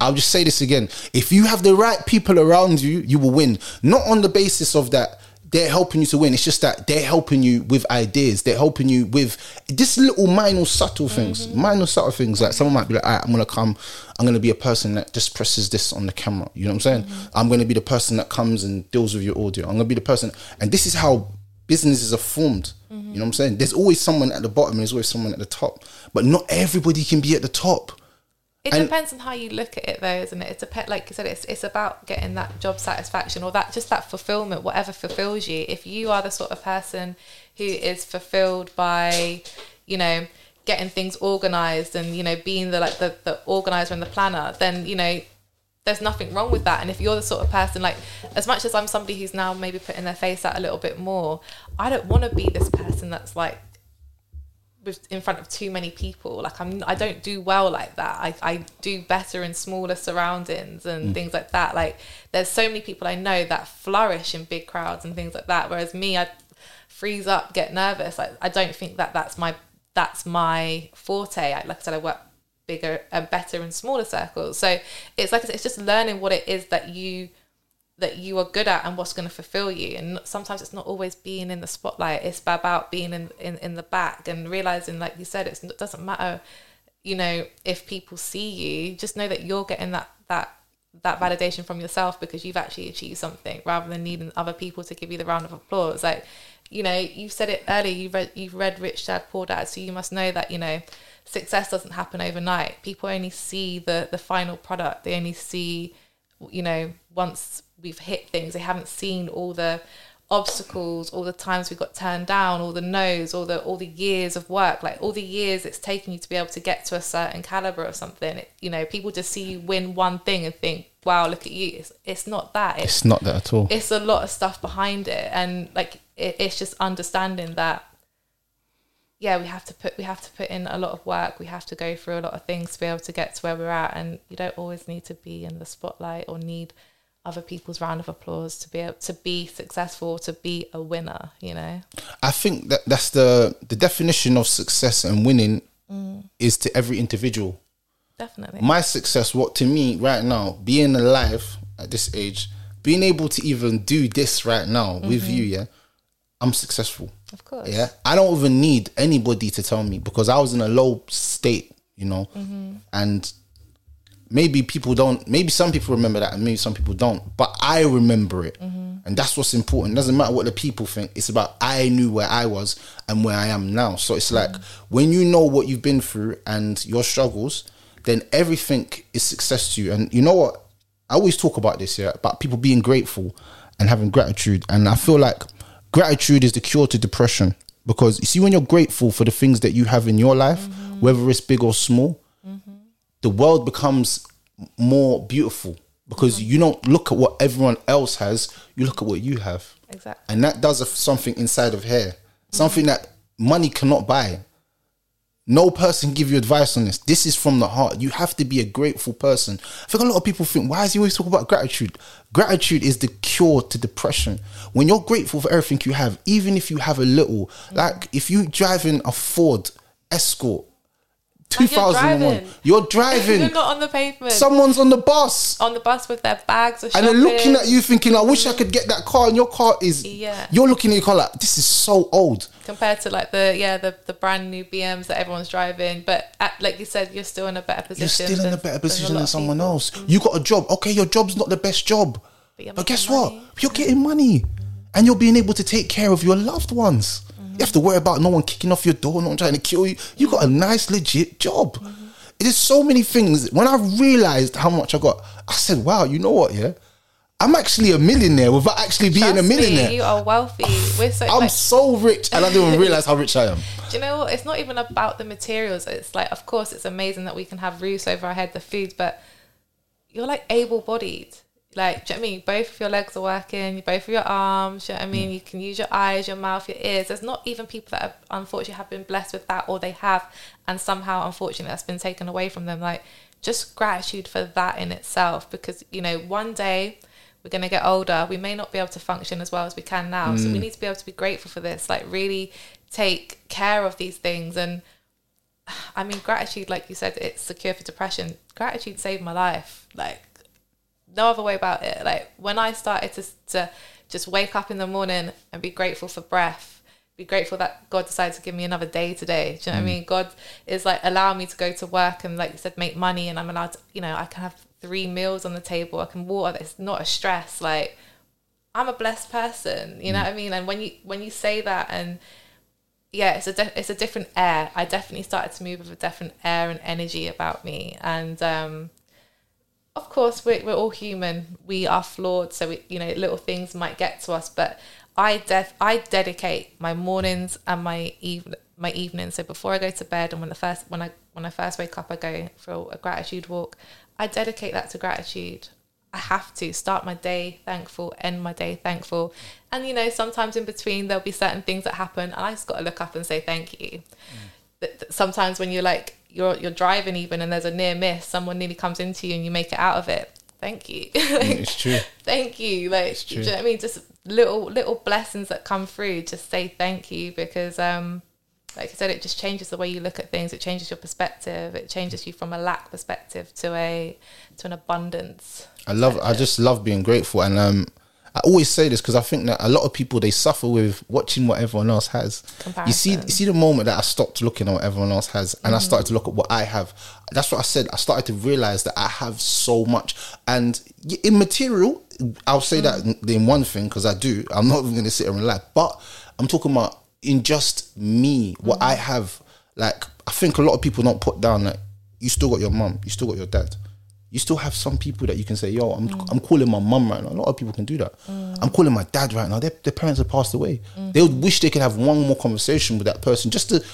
[SPEAKER 3] I'll just say this again. If you have the right people around you, you will win. Not on the basis of that they're helping you to win. It's just that they're helping you with ideas. They're helping you with just little minor subtle things. Mm-hmm. Minor subtle things. Like someone might be like, All right, I'm gonna come, I'm gonna be a person that just presses this on the camera. You know what I'm saying? Mm-hmm. I'm gonna be the person that comes and deals with your audio. I'm gonna be the person and this is how businesses are formed. You mm-hmm. know what I'm saying? There's always someone at the bottom and there's always someone at the top. But not everybody can be at the top.
[SPEAKER 4] It
[SPEAKER 3] And-
[SPEAKER 4] depends on how you look at it, though, isn't it? It's a pet, like you said, it's it's about getting that job satisfaction or that just that fulfillment, whatever fulfills you. If you are the sort of person who is fulfilled by, you know, getting things organized and you know being the like the the organizer and the planner, then you know there's nothing wrong with that. And if you're the sort of person like, as much as I'm somebody who's now maybe putting their face out a little bit more, I don't want to be this person that's like with in front of too many people. Like I'm, I don't do well like that. I, I do better in smaller surroundings and mm. things like that. Like there's so many people I know that flourish in big crowds and things like that. Whereas me, I freeze up, get nervous. Like I don't think that that's my that's my forte. I, like I said, I work bigger and better in smaller circles. So it's like it's just learning what it is that you that you are good at and what's going to fulfill you and sometimes it's not always being in the spotlight it's about being in, in, in the back and realizing like you said it doesn't matter you know if people see you just know that you're getting that that that validation from yourself because you've actually achieved something rather than needing other people to give you the round of applause. Like, you know, you said it earlier. You read you've read Rich Dad Poor Dad, so you must know that you know success doesn't happen overnight. People only see the the final product. They only see, you know, once we've hit things. They haven't seen all the obstacles, all the times we got turned down, all the no's, all the all the years of work, like all the years it's taken you to be able to get to a certain caliber of something. It, you know, people just see you win one thing and think, "Wow, look at you." It's, it's not that. It's,
[SPEAKER 3] It's not that at all.
[SPEAKER 4] it's a lot of stuff behind it, and like it, it's just understanding that. Yeah, we have to put we have to put in a lot of work. We have to go through a lot of things to be able to get to where we're at, and you don't always need to be in the spotlight or need other people's round of applause to be able to be successful, to be a winner. You know,
[SPEAKER 3] I think that that's the the definition of success and winning mm. is to every individual.
[SPEAKER 4] definitely.
[SPEAKER 3] My success, what to me right now, being alive at this age, being able to even do this right now with mm-hmm. you, yeah, I'm successful.
[SPEAKER 4] of course.
[SPEAKER 3] Yeah, I don't even need anybody to tell me because I was in a low state, you know, mm-hmm. and maybe people don't. Maybe some people remember that, and maybe some people don't. But I remember it, mm-hmm. and that's what's important. It doesn't matter what the people think. It's about I knew where I was and where I am now. So it's like mm-hmm. when you know what you've been through and your struggles, then everything is success to you. And you know what? I always talk about this here about people being grateful and having gratitude, and I feel like gratitude is the cure to depression because you see when you're grateful for the things that you have in your life mm-hmm. whether it's big or small the world becomes more beautiful because mm-hmm. you don't look at what everyone else has you look at what you have
[SPEAKER 4] Exactly.
[SPEAKER 3] and that does a, something inside of here something mm-hmm. that money cannot buy no person can give you advice on this. This is from the heart. You have to be a grateful person. I think a lot of people think, why is he always talking about gratitude? Gratitude is the cure to depression. When you're grateful for everything you have, even if you have a little, mm-hmm. like if you driving a Ford Escort,
[SPEAKER 4] you're
[SPEAKER 3] 2001,
[SPEAKER 4] driving.
[SPEAKER 3] you're driving.
[SPEAKER 4] You're not on the pavement.
[SPEAKER 3] Someone's on the bus
[SPEAKER 4] on the bus with their bags
[SPEAKER 3] and they're looking at you thinking, I wish I could get that car. And your car is,
[SPEAKER 4] Yeah.
[SPEAKER 3] you're looking at your car like, this is so old.
[SPEAKER 4] compared to like the yeah the, the brand new BMs that everyone's driving. But at, like you said, you're still in a better position.
[SPEAKER 3] You're still in a better position than someone else. You got a job. Okay, your job's not the best job.
[SPEAKER 4] But
[SPEAKER 3] But guess
[SPEAKER 4] making
[SPEAKER 3] what? You're getting money. And you're being able to take care of your loved ones. You have to worry about no one kicking off your door, no one trying to kill you. You got a nice, legit job.
[SPEAKER 4] Mm-hmm.
[SPEAKER 3] There's so many things. When I realized how much I got, I said, wow, you know what, yeah? I'm actually a millionaire without actually being a
[SPEAKER 4] Trust me,
[SPEAKER 3] millionaire.
[SPEAKER 4] you are wealthy. We're so
[SPEAKER 3] I'm
[SPEAKER 4] like,
[SPEAKER 3] so rich and I didn't even realize how rich I am.
[SPEAKER 4] do you know what? It's not even about the materials. It's like, of course, it's amazing that we can have roofs over our head, the food, but you're like able bodied. Like, do you know what I mean? Both of your legs are working, both of your arms, do you know what I mean? Mm. You can use your eyes, your mouth, your ears. There's not even people that have, unfortunately have been blessed with that or they have, and somehow, unfortunately, that's been taken away from them. Like, just gratitude for that in itself because, you know, one day we're going to get older. We may not be able to function as well as we can now. So we mm. need to be able to be grateful for this, like, really take care of these things and I mean, gratitude, like you said, it's the cure for depression. Gratitude saved my life. Like, no other way about it. Like, when I started to, to just wake up in the morning and be grateful for breath, be grateful that God decided to give me another day today. Do you know what I mean? God is like allowing me to go to work and, like you said, make money, and I'm allowed to, you know, I can have three meals on the table. I can water. It's not a stress. Like, I'm a blessed person. You know what I mean? And when you when you say that and yeah, it's a de- it's a different air. I definitely started to move with a different air and energy about me, and um, of course we're we're all human. We are flawed, so we, you know little things might get to us. But I def I dedicate my mornings and my even my evenings. So before I go to bed and when the first when I when I first wake up, I go for a gratitude walk. I dedicate that to gratitude. I have to start my day thankful, end my day thankful. And you know, sometimes in between there'll be certain things that happen and I just gotta look up and say thank you. Mm. That Sometimes when you're like you're you're driving even and there's a near miss, someone nearly comes into you and you make it out of it. Thank you.
[SPEAKER 3] It's true.
[SPEAKER 4] thank you. Like do you know what I mean? Just little little blessings that come through, just say thank you because um like I said, it just changes the way you look at things. It changes your perspective. It changes you from a lack perspective to a to an abundance.
[SPEAKER 3] I love. I just love being grateful, and um, I always say this because I think that a lot of people they suffer with watching what everyone else has. You see, you see the moment that I stopped looking at what everyone else has and I mm. started to look at what I have. That's what I said. I started to realize that I have so much, and in material, I'll say mm. that in- one thing because I do. I'm not even going to sit here and lie, but I'm talking about in just me, what mm. I have. Like I think a lot of people don't put down that you still got your mum, you still got your dad you still have some people that you can say, yo, I'm, mm. I'm calling my mum right now. A lot of people can do that. Mm. I'm calling my dad right now. Their, their parents have passed away. Mm. They would wish they could have one more conversation with that person, just to,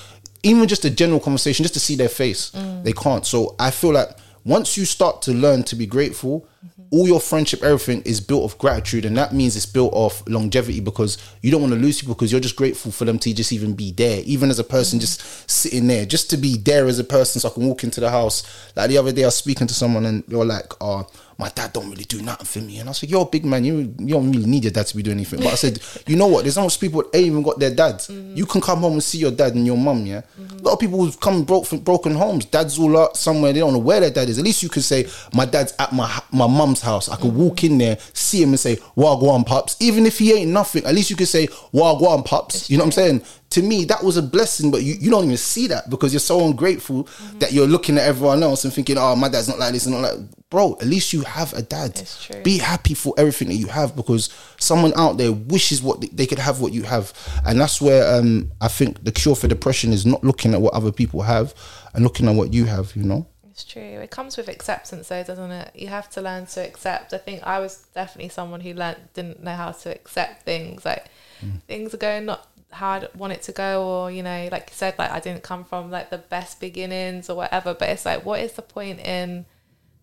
[SPEAKER 3] even just a general conversation, just to see their face. They can't. So I feel like once you start to learn to be grateful, all your friendship, everything is built of gratitude, and that means it's built off longevity because you don't want to lose people because you're just grateful for them to just even be there, even as a person, just sitting there, just to be there as a person, so I can walk into the house. Like the other day, I was speaking to someone, and you're like, "Oh, my dad don't really do nothing for me," and I said, "You're a big man, you you don't really need your dad to be doing anything." But I said, "You know what? There's not much people that ain't even got their dads. You can come home and see your dad and your mum. Yeah, mm-hmm. a lot of people who've come broke from broken homes. Dads all out somewhere. They don't know where their dad is. At least you could say, "My dad's at my my mum's house." I could walk in there, see him, and say, "Wagwan pups." Even if he ain't nothing, at least you could say, "Wagwan pups." You know what I'm saying? To me, that was a blessing, but you, you don't even see that because you're so ungrateful that you're looking at everyone else and thinking, "Oh, my dad's not like this and not like." Bro, at least you have a dad. Be happy for everything that you have because someone out there wishes what they, they could have what you have, and that's where um, I think the cure for depression is not looking at what other people have and looking at what you have. You know.
[SPEAKER 4] It's true. It comes with acceptance, though, doesn't it? You have to learn to accept. I think I was definitely someone who learned didn't know how to accept things. Like mm. things are going not how I want it to go, or you know, like you said, like I didn't come from like the best beginnings or whatever. But it's like, what is the point in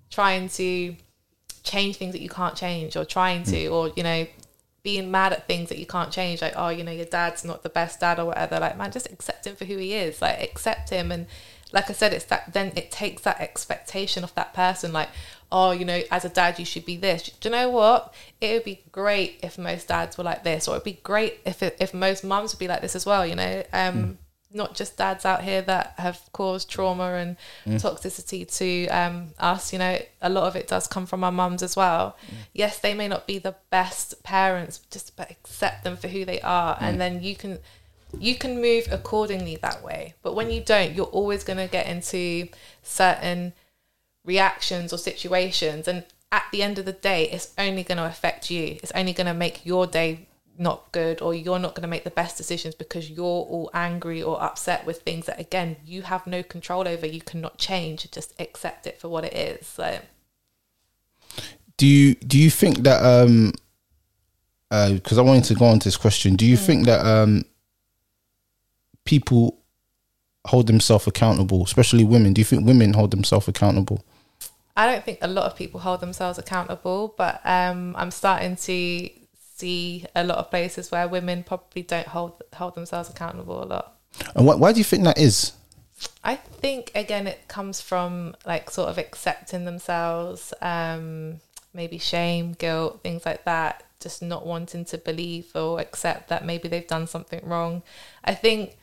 [SPEAKER 4] trying to change things that you can't change, or trying to, mm. or you know, being mad at things that you can't change, like, oh, you know, your dad's not the best dad or whatever. Like, man, just accept him for who he is. Like, accept him. And like I said, it's that then it takes that expectation of that person, like, oh, you know, as a dad, you should be this. Do you know what? It would be great if most dads were like this, or it'd be great if it, if most mums would be like this as well, you know? Um, Not just dads out here that have caused trauma and toxicity to um, us. You know, a lot of it does come from our mums as well. Yes, they may not be the best parents, just but accept them for who they are, and then you can you can move accordingly that way. But when you don't, you're always going to get into certain reactions or situations, and at the end of the day, it's only going to affect you. It's only going to make your day not good or you're not going to make the best decisions because you're all angry or upset with things that again you have no control over. You cannot change. Just accept it for what it is. So
[SPEAKER 3] Do you do you think that um because I wanted to go on to this question, do you think that um people hold themselves accountable, especially women? Do you think women hold themselves accountable?
[SPEAKER 4] I don't think a lot of people hold themselves accountable, but um, I'm starting to see a lot of places where women probably don't hold hold themselves accountable a lot.
[SPEAKER 3] And why, why do you think that is?
[SPEAKER 4] I think again it comes from like sort of accepting themselves, um, maybe shame, guilt, things like that. Just not wanting to believe or accept that maybe they've done something wrong. I think,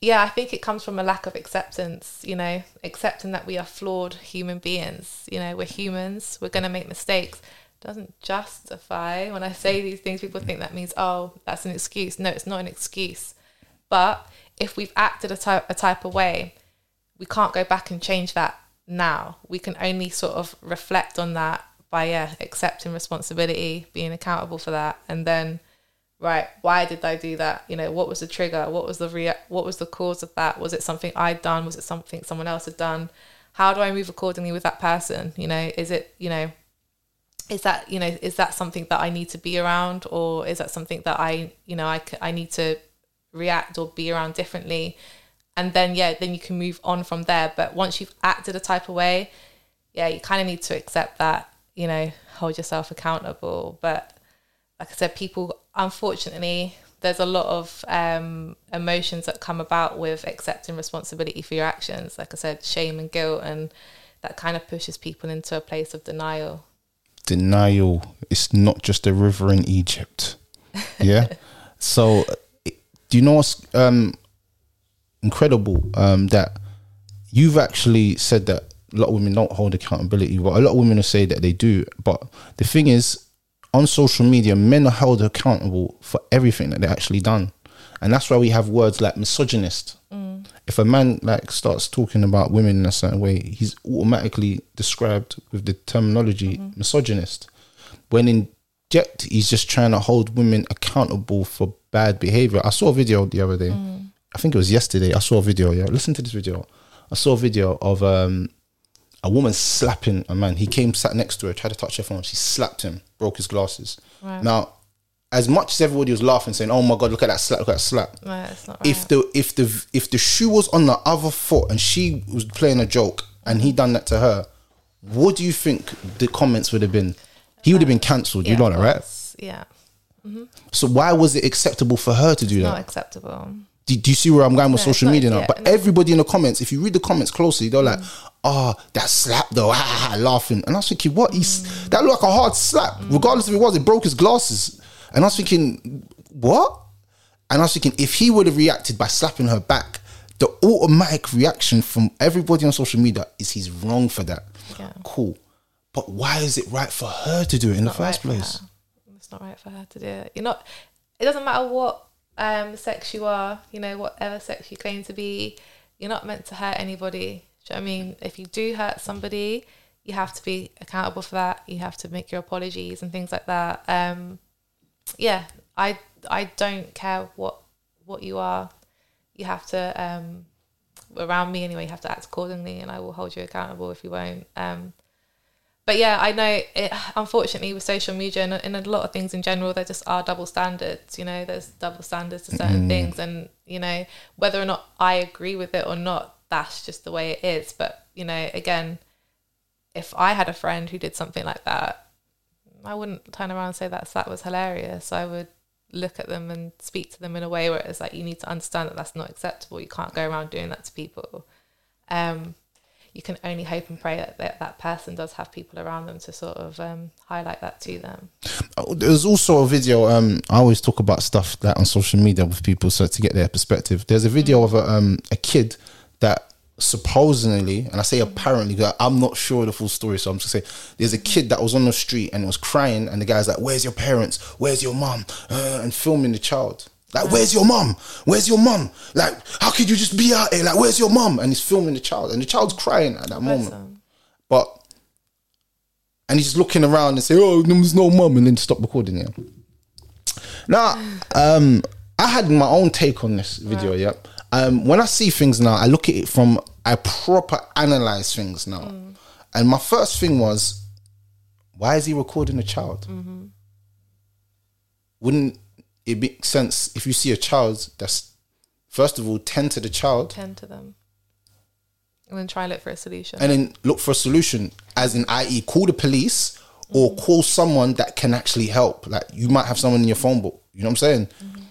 [SPEAKER 4] yeah, I think it comes from a lack of acceptance. You know, accepting that we are flawed human beings. You know, we're humans. We're gonna make mistakes. Doesn't justify when I say these things. People think that means oh, that's an excuse. No, it's not an excuse. But if we've acted a type, a type of way, we can't go back and change that now. We can only sort of reflect on that by yeah, accepting responsibility, being accountable for that, and then right, why did I do that? You know, what was the trigger? What was the rea- what was the cause of that? Was it something I'd done? Was it something someone else had done? How do I move accordingly with that person? You know, is it, you know, is that, you know, is that something that I need to be around or is that something that I, you know, i, I need to react or be around differently? And then, yeah, then you can move on from there. But once you've acted a type of way, yeah, you kind of need to accept that, you know, hold yourself accountable. But like I said, people, unfortunately, there's a lot of um, emotions that come about with accepting responsibility for your actions. Like I said, shame and guilt, and that kind of pushes people into a place of denial.
[SPEAKER 3] Denial. It's not just a river in Egypt. Yeah. so, do you know what's um, incredible? Um, that you've actually said that a lot of women don't hold accountability, but a lot of women will say that they do. But the thing is, on social media, men are held accountable for everything that they actually done, and that's why we have words like misogynist. Mm. If a man like starts talking about women in a certain way, he's automatically described with the terminology mm-hmm. misogynist. When in jet, he's just trying to hold women accountable for bad behavior. I saw a video the other day. Mm. I think it was yesterday. I saw a video. Yeah, listen to this video. I saw a video of um, a woman slapping a man. He came, sat next to her, tried to touch her phone. She slapped him, broke his glasses.
[SPEAKER 4] Right.
[SPEAKER 3] Now, as much as everybody was laughing, saying, "Oh my god, look at that slap! Look at that slap!"
[SPEAKER 4] Right, right.
[SPEAKER 3] If the if the if the shoe was on the other foot and she was playing a joke and he done that to her, what do you think the comments would have been? He would have been cancelled. you know that, right?
[SPEAKER 4] Yeah,
[SPEAKER 3] So why was it acceptable for her to do
[SPEAKER 4] not
[SPEAKER 3] that?
[SPEAKER 4] Not acceptable.
[SPEAKER 3] Do, do you see where I'm going with
[SPEAKER 4] No,
[SPEAKER 3] social media now? but
[SPEAKER 4] no.
[SPEAKER 3] everybody in the comments, if you read the comments closely, they're like,
[SPEAKER 4] Mm.
[SPEAKER 3] "Oh, that slap though," ah, ah, ah, laughing. And I was thinking, what? He's
[SPEAKER 4] Mm.
[SPEAKER 3] that looked like a hard slap, regardless if it was. It broke his glasses, and I was thinking, what? And I was thinking, if he would have reacted by slapping her back, the automatic reaction from everybody on social media is he's wrong for that.
[SPEAKER 4] Yeah.
[SPEAKER 3] Cool, but why is it right for her to do it in the
[SPEAKER 4] Not right
[SPEAKER 3] first place?
[SPEAKER 4] It's not right for her to do it. You're not. It doesn't matter what um, sex you are. You know, whatever sex you claim to be, you're not meant to hurt anybody. Do you know I mean? If you do hurt somebody, you have to be accountable for that. You have to make your apologies and things like that. Um, yeah, I I don't care what what you are. You have to um, around me anyway. You have to act accordingly, and I will hold you accountable if you won't. Um, but yeah, I know it. Unfortunately, with social media and, and a lot of things in general, there just are double standards. You know, there's double standards to certain things, and you know whether or not I agree with it or not, that's just the way it is. But you know, again, if I had a friend who did something like that, I wouldn't turn around and say that that was hilarious. I would look at them and speak to them in a way where it's like you need to understand that that's not acceptable. You can't go around doing that to people. Um, you can only hope and pray that that, that person does have people around them to sort of um, highlight that to them.
[SPEAKER 3] Oh, There's also a video. Um, I always talk about stuff that on social media with people, so to get their perspective. There's a video of a um a kid that supposedly, and I say apparently, I'm not sure the full story, so I'm just saying there's a kid that was on the street and was crying, and the guy's like, "Where's your parents? Where's your mom?" Uh, and filming the child. Like, where's your mom? Where's your mom? Like, how could you just be out here? Like, where's your mom? And he's filming the child, and the child's crying at that moment. But and he's just looking around and say, "Oh, there's no mum," and then stop recording it. Now, um, I had my own take on this video. Yeah, um, when I see things now, I look at it from I proper analyze things now, and my first thing was, why is he recording a child? Wouldn't it makes sense if you see a child that's first of all tend to the child
[SPEAKER 4] Tend to them. And then try and look for a solution.
[SPEAKER 3] and then look for a solution, as in, i.e., call the police or mm-hmm. call someone that can actually help. Like you might have someone in your phone book. You know what I'm saying? Mm-hmm.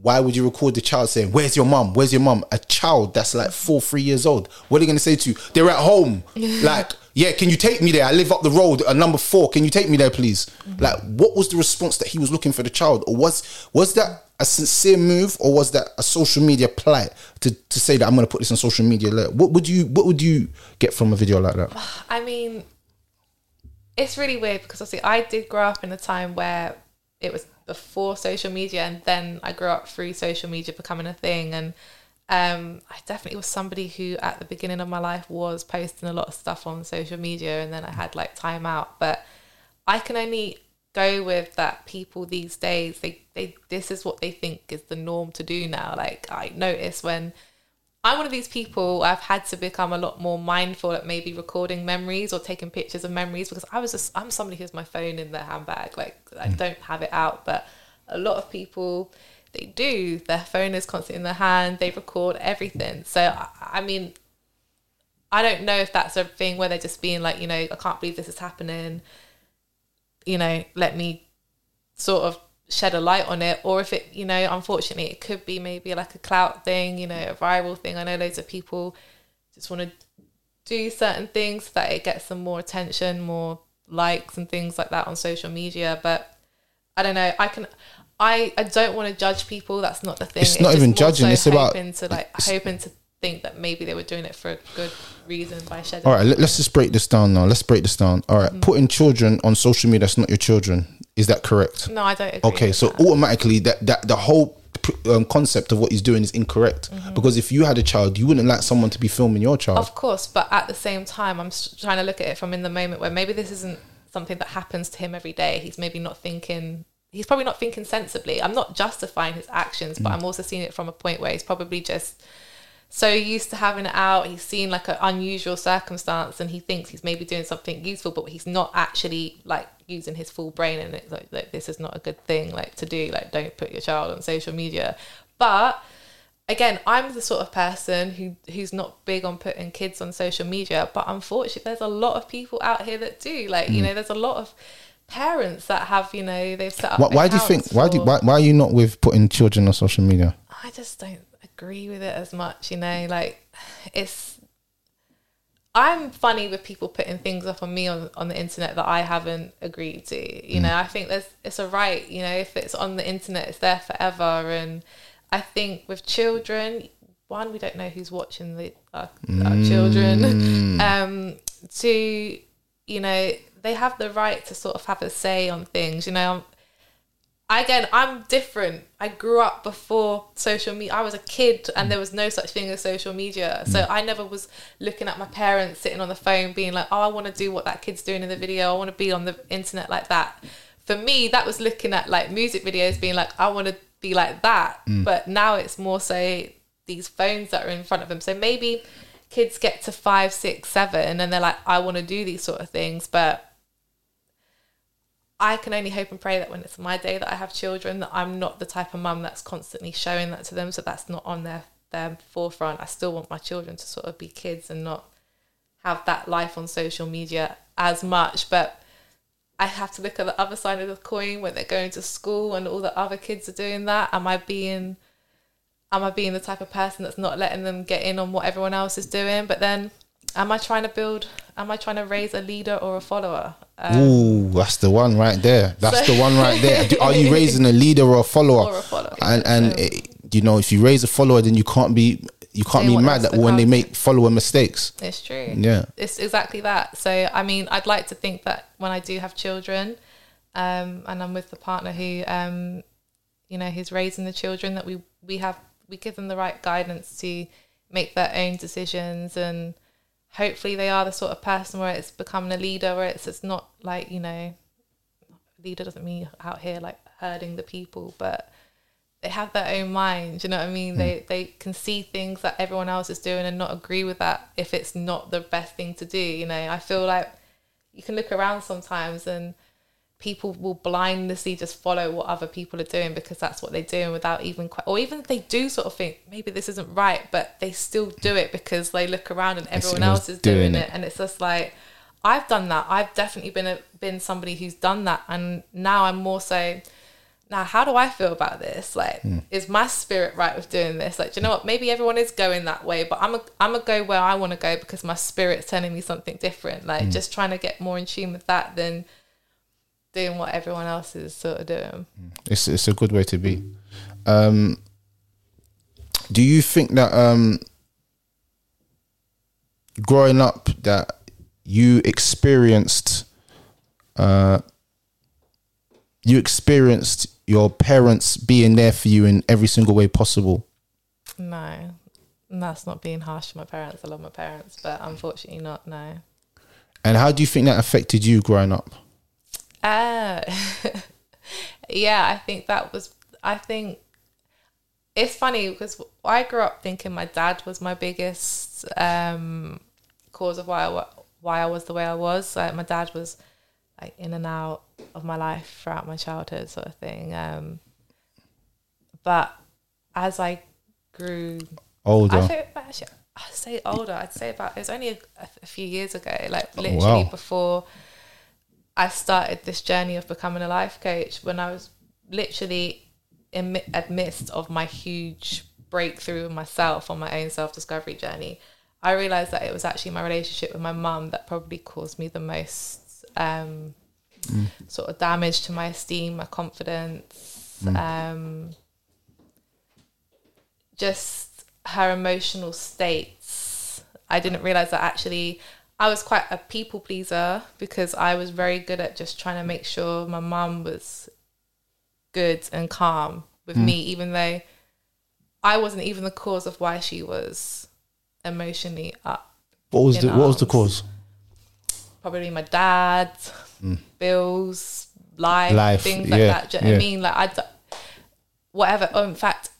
[SPEAKER 3] Why would you record the child saying, "Where's your mum? Where's your mum?" A child that's like four, three years old. What are they going to say to you? They're at home. like, yeah, can you take me there? I live up the road, at number four. Can you take me there, please? Mm-hmm. Like, what was the response that he was looking for the child, or was was that a sincere move, or was that a social media plight to, to say that I'm going to put this on social media? What would you What would you get from a video like that?
[SPEAKER 4] I mean, it's really weird because obviously I did grow up in a time where it was before social media, and then I grew up through social media becoming a thing. And um, I definitely was somebody who, at the beginning of my life, was posting a lot of stuff on social media, and then I had like time out. But I can only go with that people these days they they this is what they think is the norm to do now. Like i notice when I'm one of these people I've had to become a lot more mindful at maybe recording memories or taking pictures of memories because I was just I'm somebody who has my phone in their handbag. Like I don't have it out but a lot of people they do. Their phone is constantly in their hand. They record everything. So I, mean I don't know if that's a thing where they're just being like you know I can't believe this is happening. You know let me sort of shed a light on it. Or if it you know unfortunately it could be maybe like a clout thing you know a viral thing. I know loads of people just want to do certain things so that it gets some more attention more likes and things like that on social media. But i don't know. I can i i don't want to judge people that's not the thing
[SPEAKER 3] It's not even judging, it's about-
[SPEAKER 4] to like hoping to think that maybe they were doing it for a good reason by shedding.
[SPEAKER 3] All right, let, us just break this down now. Let's break this down. All right, putting children on social media that's not your children. Is that correct?
[SPEAKER 4] No, I don't.
[SPEAKER 3] Okay, so
[SPEAKER 4] that.
[SPEAKER 3] automatically that that the whole um, concept of what he's doing is incorrect
[SPEAKER 4] Mm-hmm.
[SPEAKER 3] because if you had a child, you wouldn't like someone to be filming your child.
[SPEAKER 4] Of course, but at the same time, I'm trying to look at it from in the moment where maybe this isn't something that happens to him every day. He's maybe not thinking. He's probably not thinking sensibly. I'm not justifying his actions, but mm. I'm also seeing it from a point where he's probably just so used to having it out. He's seen like an unusual circumstance, and he thinks he's maybe doing something useful, but he's not actually like using his full brain. And it's like, like this is not a good thing like to do. Like, don't put your child on social media. But again, I'm the sort of person who who's not big on putting kids on social media, but unfortunately, there's a lot of people out here that do. Like, you mm. know, there's a lot of parents that have, you know, they've set up.
[SPEAKER 3] why, why do you think? Why do why, why are you not with putting children on social media?
[SPEAKER 4] I just don't agree with it as much, you know, like it's I'm funny with people putting things up on me on, on the internet that I haven't agreed to. You mm. know, I think there's it's a right, you know, if it's on the internet it's there forever and I think with children, one, we don't know who's watching the uh, our, our children. Um two, you know, they have the right to sort of have a say on things, you know, again, I'm different. I grew up before social media. I was a kid and mm. there was no such thing as social media. Mm. So I never was looking at my parents sitting on the phone being like, oh, I want to do what that kid's doing in the video. I want to be on the internet like that. For me, that was looking at like music videos being like, I want to be like that. Mm. But now it's more so these phones that are in front of them. So maybe kids get to five, six, seven and they're like, I want to do these sort of things. But I can only hope and pray that when it's my day that I have children, that I'm not the type of mum that's constantly showing that to them. So that's not on their their forefront. I still want my children to sort of be kids and not have that life on social media as much. But I have to look at the other side of the coin when they're going to school and all the other kids are doing that. Am I being am I being the type of person that's not letting them get in on what everyone else is doing? But then am I trying to build am I trying to raise a leader or a follower? Um,
[SPEAKER 3] Ooh, that's the one right there. That's
[SPEAKER 4] So-
[SPEAKER 3] the one right there. Are you raising a leader or a follower?
[SPEAKER 4] Or a follower,
[SPEAKER 3] And and
[SPEAKER 4] so-
[SPEAKER 3] it, you know, if you raise a follower, then you can't be you can't be mad that when they make follower mistakes.
[SPEAKER 4] It's true.
[SPEAKER 3] Yeah.
[SPEAKER 4] It's exactly that. So, I mean, I'd like to think that when I do have children, um, and I'm with the partner who, um, you know, who's raising the children, that we we have we give them the right guidance to make their own decisions, and hopefully they are the sort of person where it's becoming a leader, where it's it's not like you know, leader doesn't mean out here like herding the people, but they have their own mind. You know what I mean? Hmm. They they can see things that everyone else is doing and not agree with that if it's not the best thing to do. You know, I feel like you can look around sometimes and people will blindly just follow what other people are doing because that's what they're doing without even quite, or even if they do sort of think maybe this isn't right, but they still do it because they look around and everyone else is doing,
[SPEAKER 3] doing
[SPEAKER 4] it.
[SPEAKER 3] it.
[SPEAKER 4] and it's just like I've done that. I've definitely been a, been somebody who's done that, and now I'm more so. Now, how do I feel about this? Like, hmm. is my spirit right with doing this? Like, do you know what? Maybe everyone is going that way, but I'm a, I'm a go where I want to go because my spirit's telling me something different. Like, hmm. just trying to get more in tune with that than doing what everyone else is sort of doing.
[SPEAKER 3] It's it's a good way to be. Um, do you think that um, growing up that you experienced uh, you experienced your parents being there for you in every single way possible?
[SPEAKER 4] No, that's not being harsh to my parents. I love my parents, but unfortunately, not. No.
[SPEAKER 3] And how do you think that affected you growing up?
[SPEAKER 4] Uh, yeah, I think that was. I think it's funny because I grew up thinking my dad was my biggest um, cause of why I, why I was the way I was. Like my dad was like in and out of my life throughout my childhood, sort of thing. Um, but as I grew
[SPEAKER 3] Older.
[SPEAKER 4] Actually, I'd say older. I'd say about it was only a, a few years ago, like
[SPEAKER 3] Oh,
[SPEAKER 4] literally
[SPEAKER 3] wow.
[SPEAKER 4] before I started this journey of becoming a life coach. When I was literally in mi- amidst of my huge breakthrough of myself on my own self discovery journey, I realized that it was actually my relationship with my mum that probably caused me the most um, sort of damage to my esteem, my confidence. Um, just her emotional states. I didn't realize that actually I was quite a people pleaser because I was very good at just trying to make sure my mum was good and calm with
[SPEAKER 3] Hmm.
[SPEAKER 4] me, even though I wasn't even the cause of why she was emotionally up.
[SPEAKER 3] What was the What was the cause?
[SPEAKER 4] Probably my dad, bills, life.
[SPEAKER 3] Life,
[SPEAKER 4] things like
[SPEAKER 3] yeah,
[SPEAKER 4] that. Do you know
[SPEAKER 3] yeah.
[SPEAKER 4] I mean? Like I, d- whatever. Oh, in fact,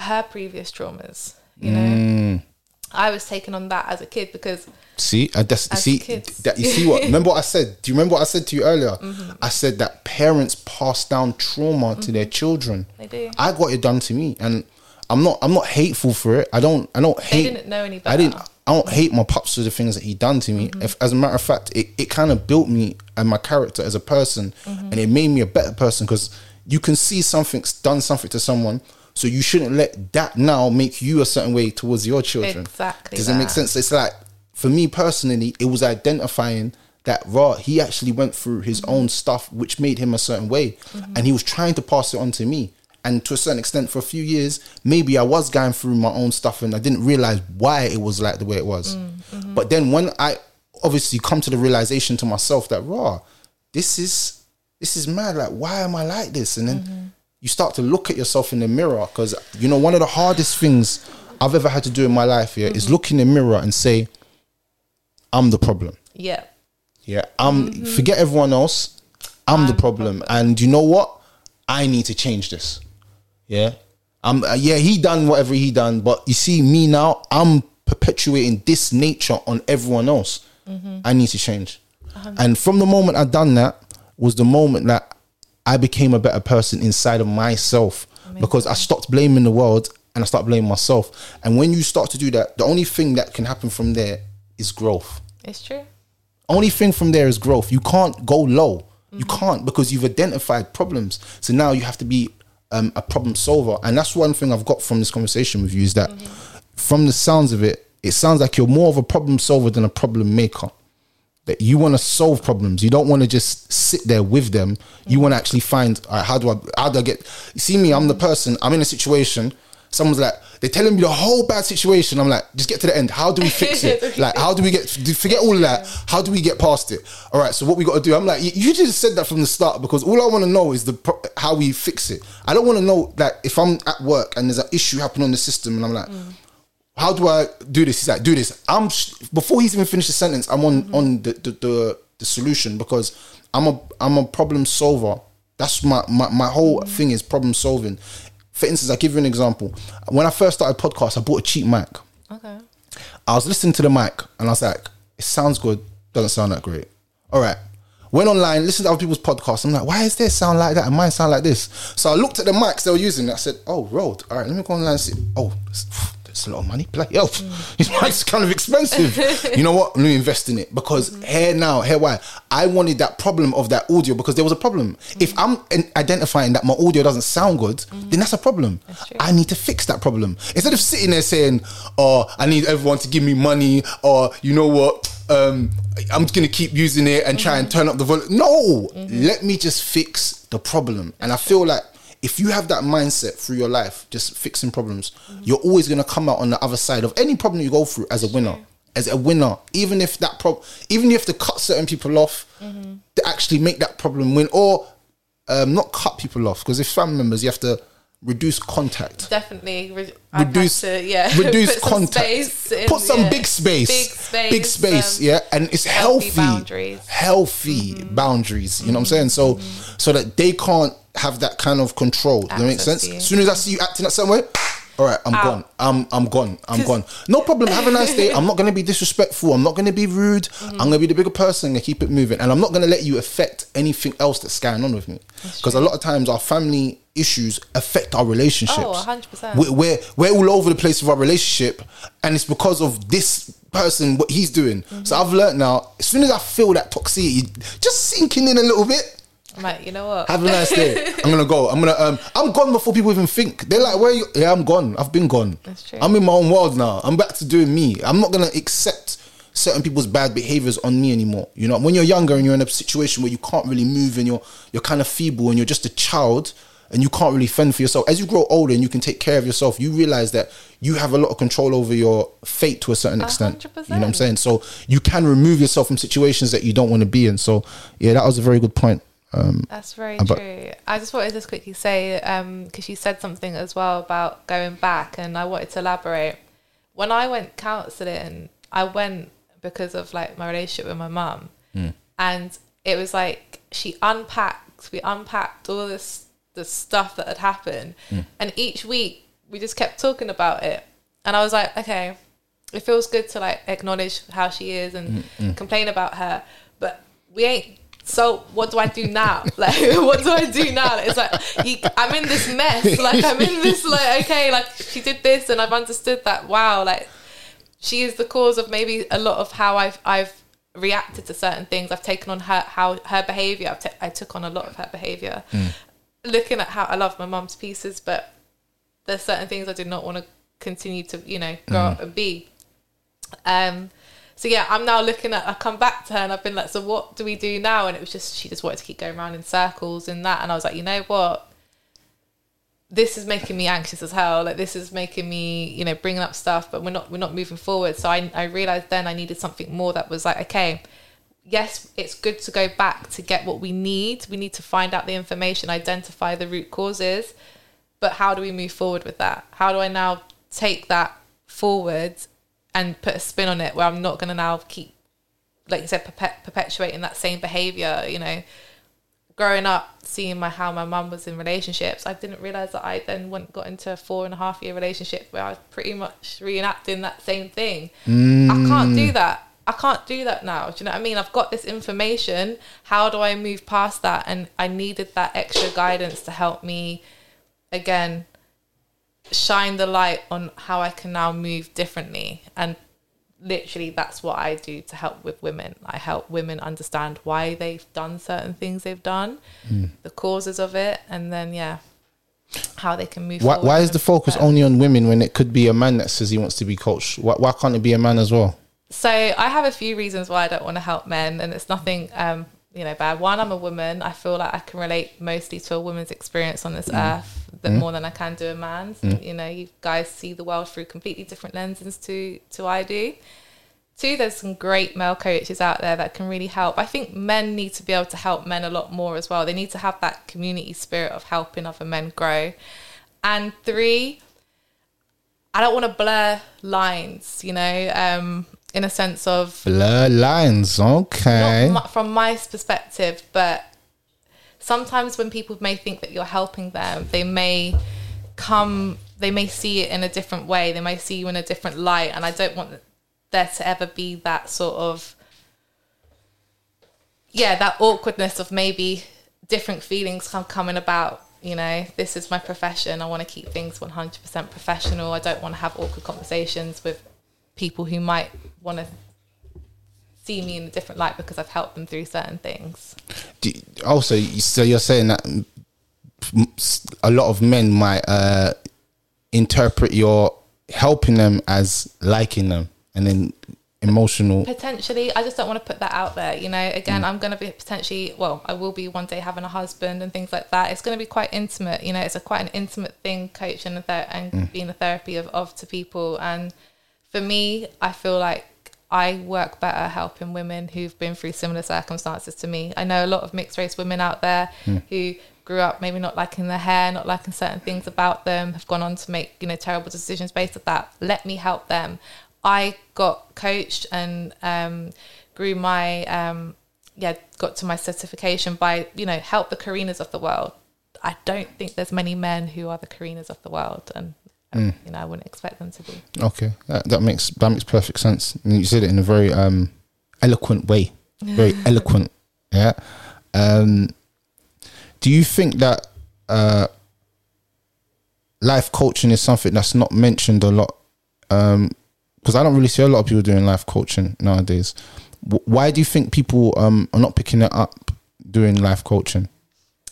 [SPEAKER 4] her previous traumas. You know,
[SPEAKER 3] Mm.
[SPEAKER 4] I was taken on that as a kid because
[SPEAKER 3] See, uh, that's, see
[SPEAKER 4] kids.
[SPEAKER 3] that. You see what? Remember what I said? Do you remember what I said to you earlier?
[SPEAKER 4] Mm-hmm.
[SPEAKER 3] I said that parents pass down trauma to their children.
[SPEAKER 4] They do.
[SPEAKER 3] I got it done to me, and I'm not. I'm not hateful for it. I don't. I don't hate.
[SPEAKER 4] they didn't know any better.
[SPEAKER 3] I didn't. I don't hate my pops for the things that he done to me. If, as a matter of fact, it, it kind of built me and my character as a person, and it made me a better person because you can see something's done something to someone, so you shouldn't let that now make you a certain way towards your children.
[SPEAKER 4] Exactly
[SPEAKER 3] Does it make sense? It's like for me personally, it was identifying that raw he actually went through his mm-hmm. own stuff, which made him a certain way, mm-hmm. and he was trying to pass it on to me. And to a certain extent, for a few years, maybe I was going through my own stuff and I didn't realize why it was like the way it was. Mm, mm-hmm. But then when I obviously come to the realization to myself that raw, this is this is mad. Like, why am I like this? And then you start to look at yourself in the mirror because you know one of the hardest things I've ever had to do in my life here is look in the mirror and say, I'm the problem.
[SPEAKER 4] Yeah.
[SPEAKER 3] Yeah, I'm forget everyone else. I'm, the problem. and you know what? I need to change this. Yeah, I'm. Uh, yeah, he done whatever he done, but you see me now. I'm perpetuating this nature on everyone else. I need to change. And from the moment I done that was the moment that I became a better person inside of myself because I stopped blaming the world and I started blaming myself. And when you start to do that, the only thing that can happen from there is growth
[SPEAKER 4] It's true.
[SPEAKER 3] only thing from there is growth. You can't go low. You can't because you've identified problems. So now you have to be um, a problem solver. And that's one thing I've got from this conversation with you is that from the sounds of it, it sounds like you're more of a problem solver than a problem maker. That you want to solve problems. You don't want to just sit there with them. You want to actually find all right, how do I how do I get see me, I'm the person, I'm in a situation, someone's like, they're telling me the whole bad situation. I'm like, just get to the end. How do we fix it? like, how do we get forget all of that? How do we get past it? All right, so what we got to do? I'm like, you- you just said that from the start because all I want to know is the how we fix it. I don't want to know that if I'm at work and there's an issue happening on the system and I'm like, how do I do this? He's like, do this. I'm sh- before he's even finished the sentence. I'm on mm-hmm. on the the, the the solution because I'm a I'm a problem solver. That's my my, my whole mm-hmm. thing is problem solving. For instance, I give you an example. When I first started podcast, I bought a cheap mic.
[SPEAKER 4] Okay.
[SPEAKER 3] I was listening to the mic and I was like, it sounds good, doesn't sound that great. All right. Went online, listened to other people's podcasts. I'm like, why is their sound like that and mine sound like this? So I looked at the mics they were using. I said, oh, Rode. All right, let me go online and see. Oh, it's- a lot of money. Play yo, These mics are kind of expensive. you know what? Let me invest in it because mm-hmm. here now, here why I wanted that problem of that audio because there was a problem. Mm-hmm. If I'm identifying that my audio doesn't sound good, mm-hmm. then that's a problem.
[SPEAKER 4] true.
[SPEAKER 3] I need to fix that problem instead of sitting there saying, "Oh, I need everyone to give me money," or you know what, um, I'm just gonna keep using it and try and turn up the volume. No, let me just fix the problem. And I feel like if you have that mindset through your life, just fixing problems, you're always gonna come out on the other side of any problem you go through as a winner. As a winner, even if that problem, even if you have to cut certain people off to actually make that problem win, or um, not cut people off, because if family members, you have to reduce contact
[SPEAKER 4] Definitely. Re-
[SPEAKER 3] reduce
[SPEAKER 4] to, yeah,
[SPEAKER 3] reduce
[SPEAKER 4] put some
[SPEAKER 3] contact
[SPEAKER 4] space in-
[SPEAKER 3] put some
[SPEAKER 4] yeah.
[SPEAKER 3] big space
[SPEAKER 4] Big space.
[SPEAKER 3] big space
[SPEAKER 4] um,
[SPEAKER 3] yeah and it's
[SPEAKER 4] healthy
[SPEAKER 3] healthy
[SPEAKER 4] boundaries. Mm-hmm.
[SPEAKER 3] boundaries you know what i'm saying so so that they can't have that kind of control Does that make sense as soon as i see you acting that same way all right, I'm gone. I'm I'm gone. I'm gone. No problem. Have a nice day. I'm not gonna be disrespectful. I'm not gonna be rude.
[SPEAKER 4] Mm-hmm.
[SPEAKER 3] I'm gonna be the bigger person and keep it moving. And I'm not gonna let you affect anything else that's going on with me. Because a lot of times our family issues affect our relationships.
[SPEAKER 4] Oh, 100%.
[SPEAKER 3] We- we're we're all over the place with our relationship, and it's because of this person what he's doing. So I've learned now. As soon as I feel that toxicity just sinking in a little bit,
[SPEAKER 4] I'm like, you know what?
[SPEAKER 3] have a nice day. I'm gonna go. I'm gonna um. I'm gone before people even think. They're like, where? You? Yeah, I'm gone. I've been gone.
[SPEAKER 4] That's true.
[SPEAKER 3] I'm in my own world now. I'm back to doing me. I'm not gonna accept certain people's bad behaviors on me anymore. You know, when you're younger and you're in a situation where you can't really move and you're you're kind of feeble and you're just a child, and you can't really fend for yourself. As you grow older and you can take care of yourself, you realize that you have a lot of control over your fate to a certain extent. You know what I'm saying? So you can remove yourself from situations that you don't want to be in. So yeah, that was a very good point. Um,
[SPEAKER 4] That's very
[SPEAKER 3] About-
[SPEAKER 4] true. I just wanted to just quickly say, um, because you said something as well about going back, and I wanted to elaborate. When I went counselling, I went because of like my relationship with my mum, hmm. and it was like she unpacked. We unpacked all this the stuff that had happened, hmm. and each week we just kept talking about it, and I was like, okay, it feels good to like acknowledge how she is and hmm, complain about her, but we ain't. So what do I do now? Like, what do I do now? It's like you, I'm in this mess. Like I'm in this like okay, like she did this, and I've understood that. Wow, like she is the cause of maybe a lot of how I've I've reacted to certain things. I've taken on her how her behavior. I've ta- I took on a lot of her behavior. Looking at how I love my mum's pieces, but there's certain things I did not want to continue to you know grow up and be. Um, so yeah, I'm now looking at. I come back to her and I've been like, so what do we do now? And it was just she just wanted to keep going around in circles and that. And I was like, you know what? This is making me anxious as hell. Like this is making me, you know, bringing up stuff, but we're not we're not moving forward. So I I realized then I needed something more that was like, okay, yes, it's good to go back to get what we need. We need to find out the information, identify the root causes, but how do we move forward with that? How do I now take that forward and put a spin on it where I'm not going to now keep, like you said, perpet- perpetuating that same behavior? You know, growing up, seeing my how my mum was in relationships, I didn't realize that I then went got into a four and a half year relationship where I was pretty much reenacting that same thing. I mm. can't do that. I can't do that now. Do you know what I mean? I've got this information. How do I move past that? And I needed that extra guidance to help me again shine the light on how I can now move differently. And literally, that's what I do to help with women. I help women understand why they've done certain things they've done, the causes of it, and then, yeah, how they can move
[SPEAKER 3] why,
[SPEAKER 4] forward
[SPEAKER 3] why is the focus
[SPEAKER 4] better-
[SPEAKER 3] only on women when it could be a man that says he wants to be coached? Why, why can't it be a man as well?
[SPEAKER 4] So I have a few reasons why I don't want to help men, and it's nothing, um, you know, bad. One, I'm a woman. I feel like I can relate mostly to a woman's experience on this earth that more than I can do a man's. You know, you guys see the world through completely different lenses to to I do. Two, there's some great male coaches out there that can really help. I think men need to be able to help men a lot more as well. They need to have that community spirit of helping other men grow. And three, I don't want to blur lines, you know, um, in a sense of
[SPEAKER 3] Blur lines, okay.
[SPEAKER 4] from my perspective, but sometimes when people may think that you're helping them, they may come, they may see it in a different way. They may see you in a different light, and I don't want there to ever be that sort of, yeah, that awkwardness of maybe different feelings coming about. You know, this is my profession. I want to keep things 100% professional. I don't want to have awkward conversations with people who might want to see me in a different light because I've helped them through certain things.
[SPEAKER 3] Also, so you're saying that a lot of men might uh, interpret your helping them as liking them, and then emotional.
[SPEAKER 4] Potentially, I just don't want to put that out there. You know, again, I'm going to be potentially, well, I will be one day having a husband and things like that. It's going to be quite intimate. You know, it's a quite an intimate thing, coaching and, ther- and being a therapy of, of to people. And for me, I feel like I work better helping women who've been through similar circumstances to me. I know a lot of mixed race women out there who grew up maybe not liking their hair, not liking certain things about them, have gone on to make, you know, terrible decisions based on that. Let me help them. I got coached and um, grew my um, yeah got to my certification by you know help the Karinas of the world. I don't think there's many men who are the Karinas of the world, and um, you know I wouldn't expect them to be.
[SPEAKER 3] Okay, that, that makes that makes perfect sense. And you said it in a very um, eloquent way, very eloquent. Yeah. Um, do you think that uh, life coaching is something that's not mentioned a lot? Because I don't really see a lot of people doing life coaching nowadays. W- why do you think people um, are not picking it up doing life coaching?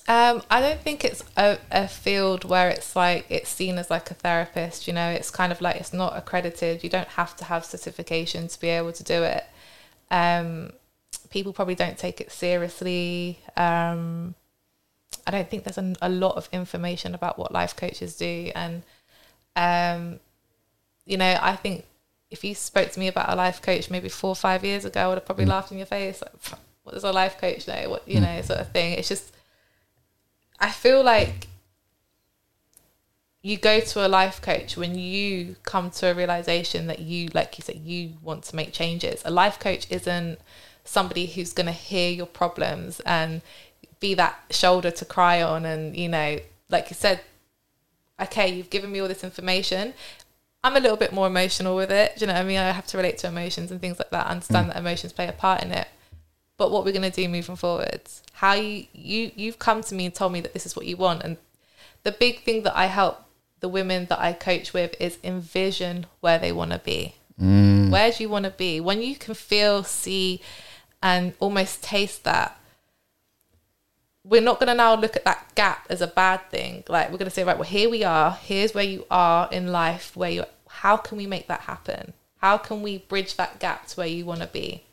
[SPEAKER 4] Um, I don't think it's a, a field where it's like it's seen as like a therapist. You know, it's kind of like it's not accredited. You don't have to have certification to be able to do it. Um, people probably don't take it seriously. Um, I don't think there's a, a lot of information about what life coaches do, and um, you know, I think if you spoke to me about a life coach maybe four or five years ago, I would have probably mm. laughed in your face. Like, what does a life coach know? What you mm. know, sort of thing. It's just, I feel like you go to a life coach when you come to a realization that you, like you said, you want to make changes. A life coach isn't somebody who's going to hear your problems and be that shoulder to cry on and you know like you said okay you've given me all this information. I'm a little bit more emotional with it. Do you know what i mean? I have to relate to emotions and things like that. I understand mm. that emotions play a part in it but what we're going to do moving forwards. How you you you've come to me and told me that this is what you want and the big thing that i help the women that i coach with is envision where they want to be. Mm. where do you want to be? When you can feel see and almost taste that we're not going to now look at that gap as a bad thing. Like we're going to say right well here we are. Here's where you are in life where you're. how can we make that happen? How can we bridge that gap to where you want to be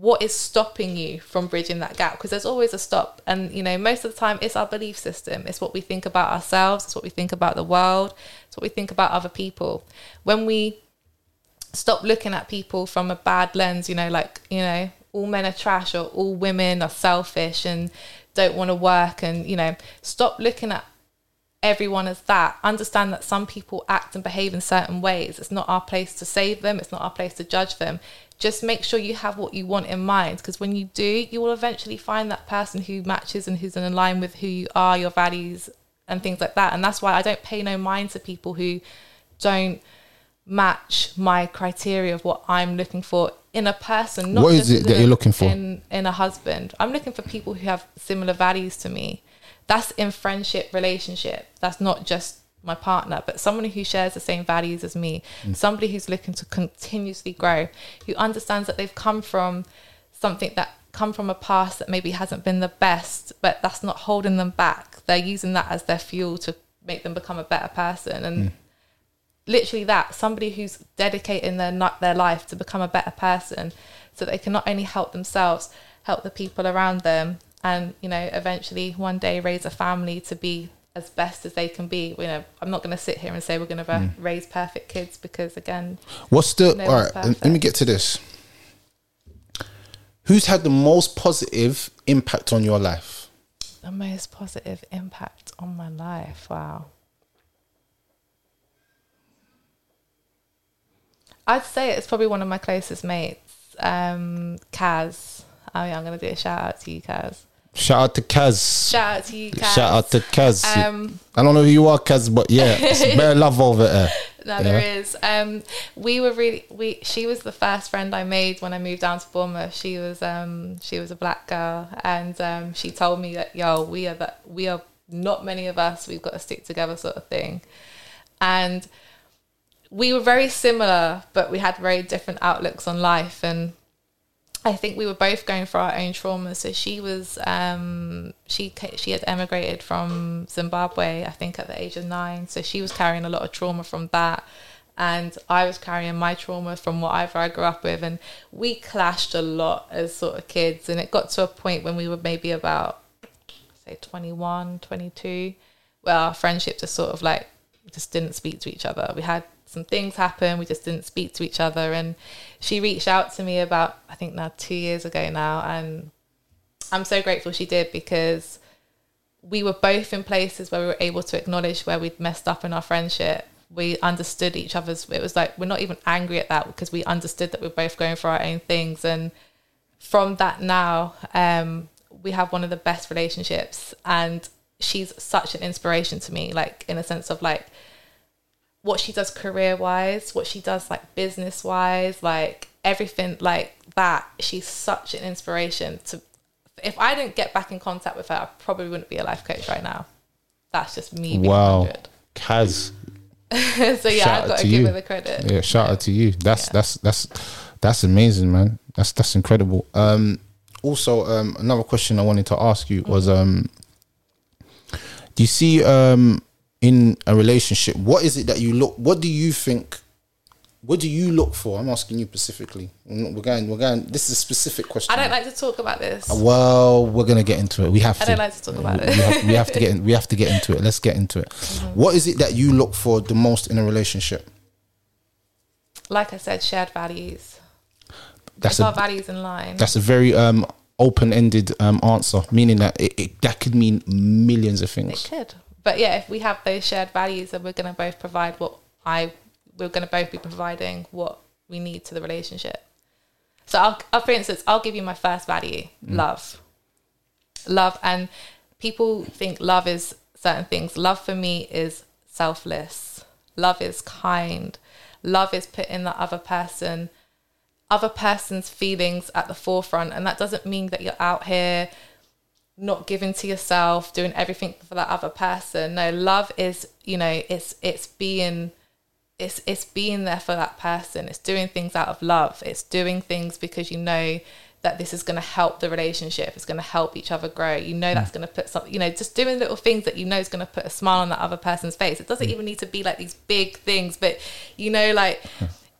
[SPEAKER 4] what is stopping you from bridging that gap? Because there's always a stop. And you know most of the time it's our belief system. It's what we think about ourselves. It's what we think about the world. It's what we think about other people. When we stop looking at people from a bad lens you know like you know all men are trash or all women are selfish and don't want to work and you know stop looking at everyone as that. Understand that some people act and behave in certain ways. It's not our place to save them. It's not our place to judge them just make sure you have what you want in mind because when you do you will eventually find that person who matches and who's in line with who you are your values and things like that and that's why i don't pay no mind to people who don't match my criteria of what i'm looking for in a person.
[SPEAKER 3] Not what is it that you're looking for
[SPEAKER 4] in, in a husband? I'm looking for people who have similar values to me. That's in friendship, relationship. That's not just my partner, but someone who shares the same values as me. Mm. Somebody who's looking to continuously grow, who understands that they've come from something that come from a past that maybe hasn't been the best, but that's not holding them back. They're using that as their fuel to make them become a better person and mm literally that somebody who's dedicating their their life to become a better person so they can not only help themselves help the people around them and you know eventually one day raise a family to be as best as they can be you know i'm not going to sit here and say we're going to mm. raise perfect kids because again
[SPEAKER 3] what's the no all right let me get to this who's had the most positive impact on your life
[SPEAKER 4] the most positive impact on my life wow I'd say it's probably one of my closest mates, um, Kaz. Oh yeah, I'm gonna do a shout out to you, Kaz.
[SPEAKER 3] Shout out to Kaz.
[SPEAKER 4] Shout out to you, Kaz.
[SPEAKER 3] Shout out to Kaz. Um, I don't know who you are, Kaz, but yeah, it's bare love over there.
[SPEAKER 4] No, yeah. there is. Um, we were really we. She was the first friend I made when I moved down to Bournemouth. She was um she was a black girl, and um she told me that yo we are that we are not many of us. We've got to stick together, sort of thing, and we were very similar, but we had very different outlooks on life. And I think we were both going for our own trauma. So she was, um, she she had emigrated from Zimbabwe, I think, at the age of nine. So she was carrying a lot of trauma from that, and I was carrying my trauma from whatever I grew up with, and we clashed a lot as sort of kids. And it got to a point when we were maybe about, say, 21, 22, where our friendship just sort of like just didn't speak to each other. We had some things happened. We just didn't speak to each other. And she reached out to me about, I think now two years ago now. And I'm so grateful she did because we were both in places where we were able to acknowledge where we'd messed up in our friendship. We understood each other's, it was like, we're not even angry at that because we understood that we're both going for our own things. And from that now, um, we have one of the best relationships. And she's such an inspiration to me, like in a sense of like, what she does career wise, what she does like business wise, like everything like that. She's such an inspiration to. If I didn't get back in contact with her, I probably wouldn't be a life coach right now. That's just me.
[SPEAKER 3] wow, 100. Kaz.
[SPEAKER 4] so yeah, shout I've got to, to give you. her the credit.
[SPEAKER 3] Yeah, shout yeah. out to you. That's yeah. that's that's that's amazing, man. That's that's incredible. Um, also, um, another question I wanted to ask you was, mm-hmm. um, do you see um in a relationship, what is it that you look? What do you think what do you look for? I'm asking you specifically. We're going. We're going. This is a specific question.
[SPEAKER 4] I don't like to talk about this.
[SPEAKER 3] Well, we're gonna get into it. We have to.
[SPEAKER 4] I don't like to talk about
[SPEAKER 3] we,
[SPEAKER 4] it.
[SPEAKER 3] We have, we have to get. In, we have to get into it. Let's get into it.
[SPEAKER 4] Mm-hmm.
[SPEAKER 3] What is it that you look for the most in a relationship?
[SPEAKER 4] Like I said, shared values.
[SPEAKER 3] That's
[SPEAKER 4] if our
[SPEAKER 3] a
[SPEAKER 4] values in line.
[SPEAKER 3] that's a very um, open-ended um, answer, meaning that it, it, that could mean millions of things.
[SPEAKER 4] It could. But yeah, if we have those shared values, then we're going to both provide what I, we're going to both be providing what we need to the relationship. So, I'll, uh, for instance, I'll give you my first value love. Love. And people think love is certain things. Love for me is selfless, love is kind, love is putting the other person other person's feelings at the forefront and that doesn't mean that you're out here not giving to yourself doing everything for that other person. No love is you know it's it's being it's it's being there for that person. It's doing things out of love. It's doing things because you know that this is going to help the relationship. It's going to help each other grow. You know that's mm. going to put some you know just doing little things that you know is going to put a smile on that other person's face. It doesn't mm. even need to be like these big things but you know like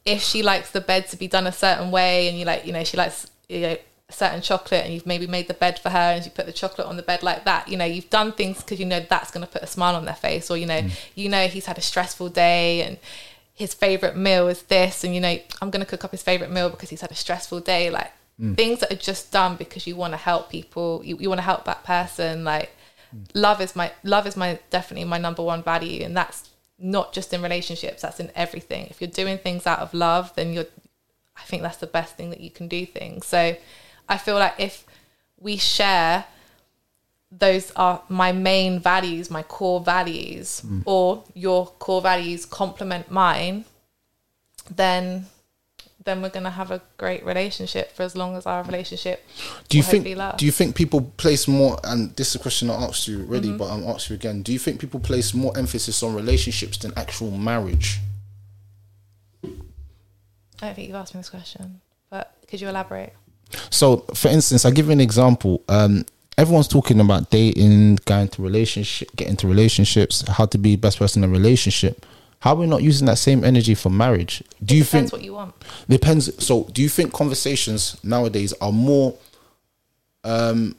[SPEAKER 4] if she likes the bed to be done a certain way and you like you know she likes you know certain chocolate and you've maybe made the bed for her and you put the chocolate on the bed like that you know you've done things because you know that's going to put a smile on their face or you know mm. you know he's had a stressful day and his favorite meal is this and you know i'm going to cook up his favorite meal because he's had a stressful day like mm. things that are just done because you want to help people you, you want to help that person like mm. love is my love is my definitely my number one value and that's not just in relationships that's in everything. If you're doing things out of love then you're i think that's the best thing that you can do things. So i feel like if we share those are my main values my core values or your core values complement mine then then we're going to have a great relationship for as long as our relationship
[SPEAKER 3] Do you think? Do you think people place more? And this is a question I asked you already,
[SPEAKER 4] Mm-hmm.
[SPEAKER 3] but I'm asking you again. Do you think people place more emphasis on relationships than actual marriage?
[SPEAKER 4] I don't think you've asked me this question, but could you elaborate?
[SPEAKER 3] So, for instance, I'll give you an example. Um, everyone's talking about dating, going to relationship, getting to relationships, how to be best person in a relationship. How are we not using that same energy for marriage? Do you
[SPEAKER 4] Depends
[SPEAKER 3] think
[SPEAKER 4] what you want.
[SPEAKER 3] depends? So, do you think conversations nowadays are more, um,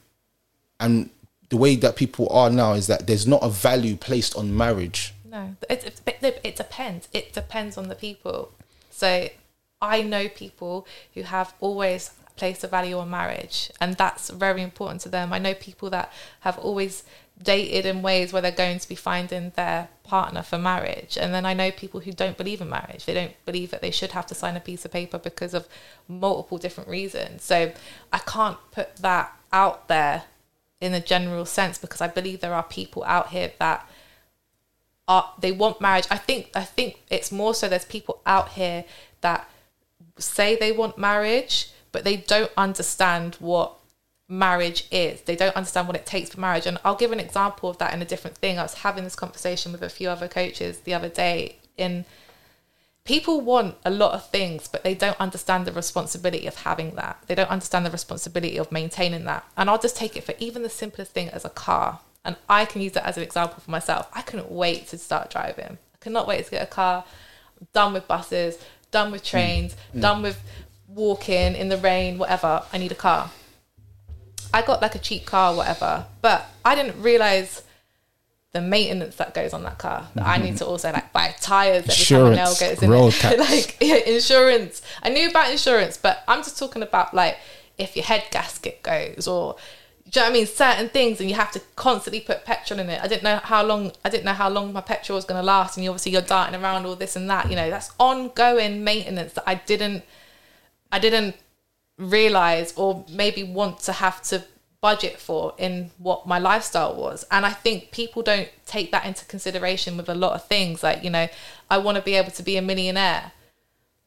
[SPEAKER 3] and the way that people are now is that there's not a value placed on marriage.
[SPEAKER 4] No, it, it, it depends. It depends on the people. So I know people who have always placed a value on marriage, and that's very important to them. I know people that have always dated in ways where they're going to be finding their partner for marriage. And then I know people who don't believe in marriage. They don't believe that they should have to sign a piece of paper because of multiple different reasons. So I can't put that out there in a general sense because I believe there are people out here that are they want marriage. I think I think it's more so there's people out here that say they want marriage, but they don't understand what marriage is. They don't understand what it takes for marriage. And I'll give an example of that in a different thing. I was having this conversation with a few other coaches the other day in people want a lot of things, but they don't understand the responsibility of having that. They don't understand the responsibility of maintaining that. And I'll just take it for even the simplest thing as a car. And I can use that as an example for myself. I couldn't wait to start driving. I could not wait to get a car. I'm done with buses, done with trains, mm. Mm. done with walking in the rain, whatever. I need a car. I got like a cheap car, whatever, but I didn't realize the maintenance that goes on that car. That I need to also like buy tires every time a nail goes in.
[SPEAKER 3] road
[SPEAKER 4] it. like yeah, insurance. I knew about insurance, but I'm just talking about like if your head gasket goes or do you know what I mean? Certain things, and you have to constantly put petrol in it. I didn't know how long. I didn't know how long my petrol was going to last, and you obviously you're darting around all this and that. You know, that's ongoing maintenance that I didn't, I didn't realize or maybe want to have to budget for in what my lifestyle was. And I think people don't take that into consideration with a lot of things. Like, you know, I want to be able to be a millionaire.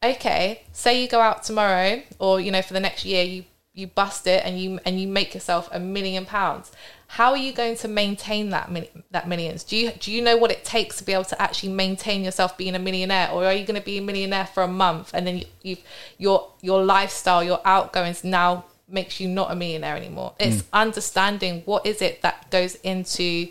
[SPEAKER 4] Okay, say you go out tomorrow or, you know, for the next year you you bust it and you and you make yourself a million pounds. How are you going to maintain that that millions? Do you do you know what it takes to be able to actually maintain yourself being a millionaire, or are you going to be a millionaire for a month and then you, you've your your lifestyle, your outgoings now makes you not a millionaire anymore? Hmm. It's understanding what is it that goes into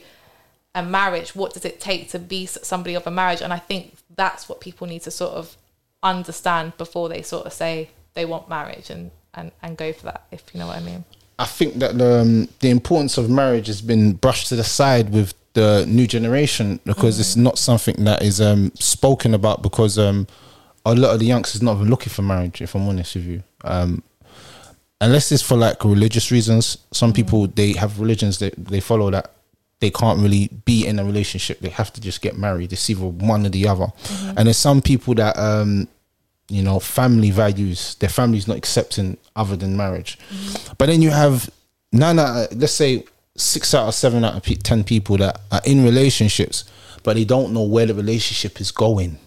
[SPEAKER 4] a marriage. What does it take to be somebody of a marriage? And I think that's what people need to sort of understand before they sort of say they want marriage and and and go for that. If you know what I mean.
[SPEAKER 3] I think that the, um, the importance of marriage has been brushed to the side with the new generation because it's not something that is um, spoken about because um, a lot of the youngsters not even looking for marriage. If I'm honest with you, um, unless it's for like religious reasons. Some people they have religions that they follow that they can't really be in a relationship. They have to just get married. It's either one or the other. And there's some people that um, you know, family values, their family's not accepting other than marriage. Mm-hmm. But then you have nine out of, let's say six out of seven out of ten people that are in relationships, but they don't know where the relationship is going.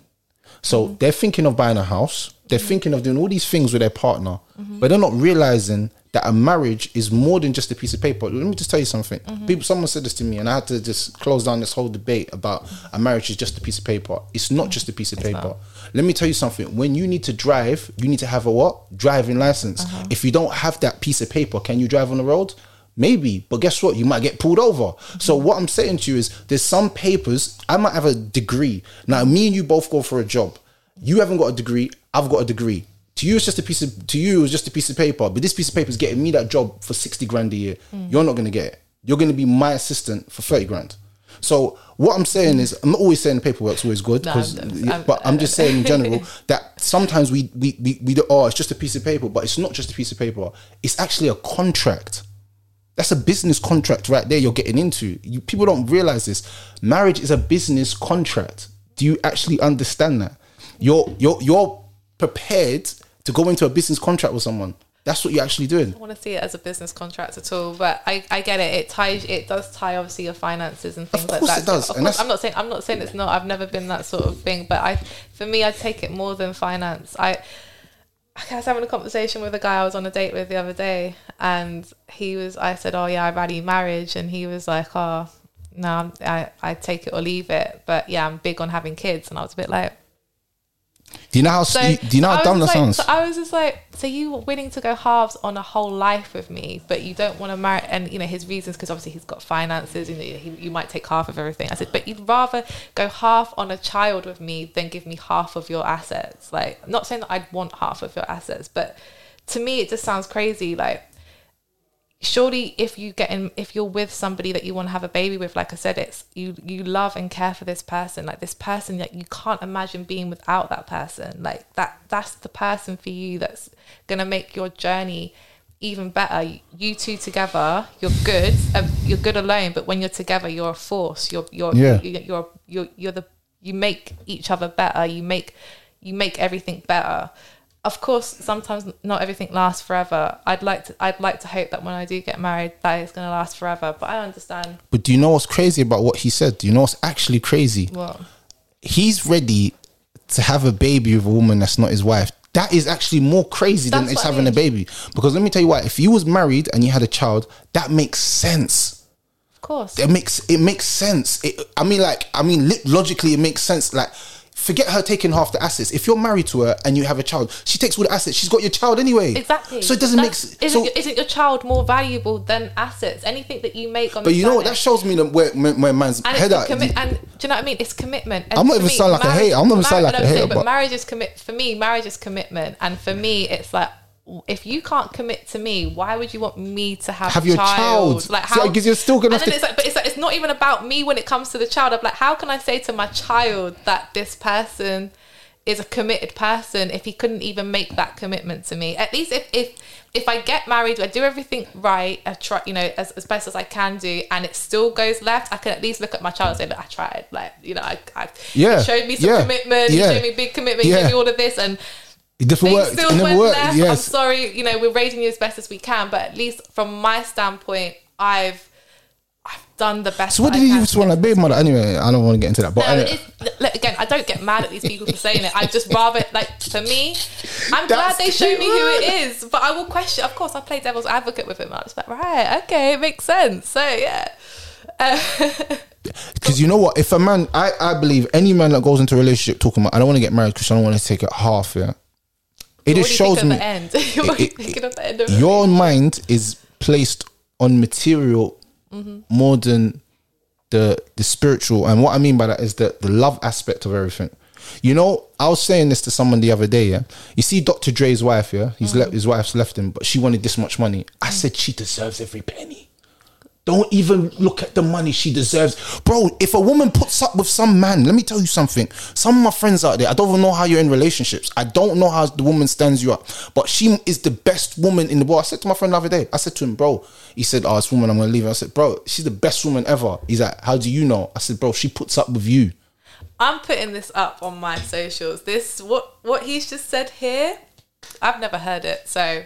[SPEAKER 3] So mm-hmm. they're thinking of buying a house. They're mm-hmm. thinking of doing all these things with their partner, but they're not realizing that a marriage is more than just a piece of paper. Let me just tell you something. Mm-hmm. People, someone said this to me, and I had to just close down this whole debate about a marriage is just a piece of paper. It's not just a piece of paper. Let me tell you something. When you need to drive, you need to have a what? Driving license. Uh-huh. If you don't have that piece of paper, can you drive on the road? Maybe, but guess what? You might get pulled over. Mm-hmm. So what I'm saying to you is, there's some papers. I might have a degree. Now, me and you both go for a job. You haven't got a degree. I've got a degree. To you, it's just a piece of. To you, it's just a piece of paper. But this piece of paper is getting me that job for sixty grand a year. Hmm. You're not going to get it. You're going to be my assistant for thirty grand. So what I'm saying is, I'm not always saying the paperwork's always good,
[SPEAKER 4] No, I'm- I'm-
[SPEAKER 3] but I'm just saying in general that sometimes we we we, we do, oh, it's just a piece of paper, but it's not just a piece of paper. It's actually a contract. That's a business contract right there you're getting into. You, people don't realize this. Marriage is a business contract. Do you actually understand that? You're you're you're prepared to go into a business contract with someone. That's what you're actually doing.
[SPEAKER 4] I don't want to see it as a business contract at all, but I, I get it. It ties it does tie obviously your finances and things like
[SPEAKER 3] course
[SPEAKER 4] that.
[SPEAKER 3] it does,
[SPEAKER 4] Of
[SPEAKER 3] and
[SPEAKER 4] course, I'm not saying I'm not saying it's not. I've never been that sort of thing, but I for me I take it more than finance. I I was having a conversation with a guy I was on a date with the other day, and he was. I said, "Oh yeah, I value marriage," and he was like, "Oh no, I I take it or leave it." But yeah, I'm big on having kids, and I was a bit like.
[SPEAKER 3] Do you know how
[SPEAKER 4] So
[SPEAKER 3] do you know how dumb that
[SPEAKER 4] like-
[SPEAKER 3] sounds?
[SPEAKER 4] So I was just like, so you were willing to go halves on a whole life with me, but you don't want to marry? And you know his reasons because obviously he's got finances. You know, he, you might take half of everything. I said, but you'd rather go half on a child with me than give me half of your assets. Like, I'm not saying that I'd want half of your assets, but to me it just sounds crazy. Like surely if you get in if you're with somebody that you want to have a baby with like i said it's you you love and care for this person like this person that you can't imagine being without that person. Like that that's the person for you that's gonna make your journey even better. You two together you're good um, you're good alone but when you're together you're a force. You're you're
[SPEAKER 3] Yeah.
[SPEAKER 4] you're, you're you're you're the you make each other better. You make you make everything better of course sometimes not everything lasts forever i'd like to i'd like to hope that when i do get married that it's going to last forever but i understand
[SPEAKER 3] But do you know what's crazy about what he said? Do you know what's actually crazy?
[SPEAKER 4] what
[SPEAKER 3] He's ready to have a baby with a woman that's not his wife. That is actually more crazy than
[SPEAKER 4] That's
[SPEAKER 3] it's
[SPEAKER 4] what I
[SPEAKER 3] having a baby. Because let me tell you what, if you was married and you had a child, that makes sense.
[SPEAKER 4] of course
[SPEAKER 3] It makes it makes sense. It, I mean, like, I mean, logically, it makes sense. Like, forget her taking half the assets. If you're married to her and you have a child, she takes all the assets. She's got your child anyway.
[SPEAKER 4] exactly
[SPEAKER 3] So it doesn't make
[SPEAKER 4] That's-
[SPEAKER 3] sense.
[SPEAKER 4] isn't,
[SPEAKER 3] So,
[SPEAKER 4] your- isn't your child more valuable than assets anything that you make on
[SPEAKER 3] but you know what? That shows me the, where, where, man's
[SPEAKER 4] and
[SPEAKER 3] head at.
[SPEAKER 4] commi- and do you know what I mean? It's commitment. And
[SPEAKER 3] I'm not even sound like a
[SPEAKER 4] marriage-
[SPEAKER 3] hater. I'm not even sound like a hater, but-
[SPEAKER 4] But marriage is commit. For me, marriage is commitment, and for me, it's like if you can't commit to me, why would you want me to have,
[SPEAKER 3] Have
[SPEAKER 4] a
[SPEAKER 3] your
[SPEAKER 4] child?
[SPEAKER 3] child.
[SPEAKER 4] Like how?
[SPEAKER 3] because you're still gonna
[SPEAKER 4] and then
[SPEAKER 3] to-
[SPEAKER 4] it's like, but it's like it's not even about me when it comes to the child. I'm like, how can I say to my child that this person is a committed person if he couldn't even make that commitment to me? At least if if if I get married, I do everything right, I try, you know, as, as best as I can do, and it still goes left, I can at least look at my child and say, look, I tried. Like, you know, I, I
[SPEAKER 3] Yeah,
[SPEAKER 4] showed me some
[SPEAKER 3] yeah,
[SPEAKER 4] commitment,
[SPEAKER 3] yeah.
[SPEAKER 4] he showed me big commitment, he
[SPEAKER 3] Yeah.
[SPEAKER 4] showed me all of this, and
[SPEAKER 3] It
[SPEAKER 4] things
[SPEAKER 3] worked.
[SPEAKER 4] still
[SPEAKER 3] It never
[SPEAKER 4] went
[SPEAKER 3] worked.
[SPEAKER 4] left. I'm sorry, you know, we're raising you as best as we can, but at least from my standpoint, I've I've done the best.
[SPEAKER 3] So what did you just want to baby mother? Anyway, I don't want to get into that. But
[SPEAKER 4] no,
[SPEAKER 3] anyway,
[SPEAKER 4] look, again, I don't get mad at these people for saying it. I just rather, like, for me, I'm glad they showed me who it is. But I will question. Of course, I play devil's advocate with him. I was like, right, okay, it makes sense. So yeah, uh,
[SPEAKER 3] because you know what? If a man, I, I believe any man that goes into a relationship talking about, I don't want to get married because I don't want to take it half. Yeah, it just shows me
[SPEAKER 4] the end? what
[SPEAKER 3] it-
[SPEAKER 4] thinking of the end of it?
[SPEAKER 3] your mind is placed on material
[SPEAKER 4] Mm-hmm.
[SPEAKER 3] more than the the spiritual. And what I mean by that is the the love aspect of everything. You know, I was saying this to someone the other day. Yeah, you see, Dr. Dre's wife. Yeah, he's left. His wife's left him, but she wanted this much money. I said she deserves every penny. Don't even look at the money she deserves. Bro, if a woman puts up with some man, let me tell you something. Some of my friends out there, I don't even know how you're in relationships. I don't know how the woman stands you up. But she is the best woman in the world. I said to my friend the other day, I said to him, bro, he said, Oh, this woman, I'm gonna leave her. I said, Bro, she's the best woman ever. He's like, How do you know? I said, Bro, she puts up with you.
[SPEAKER 4] I'm putting this up on my socials. This what what he's just said here. I've never heard it, so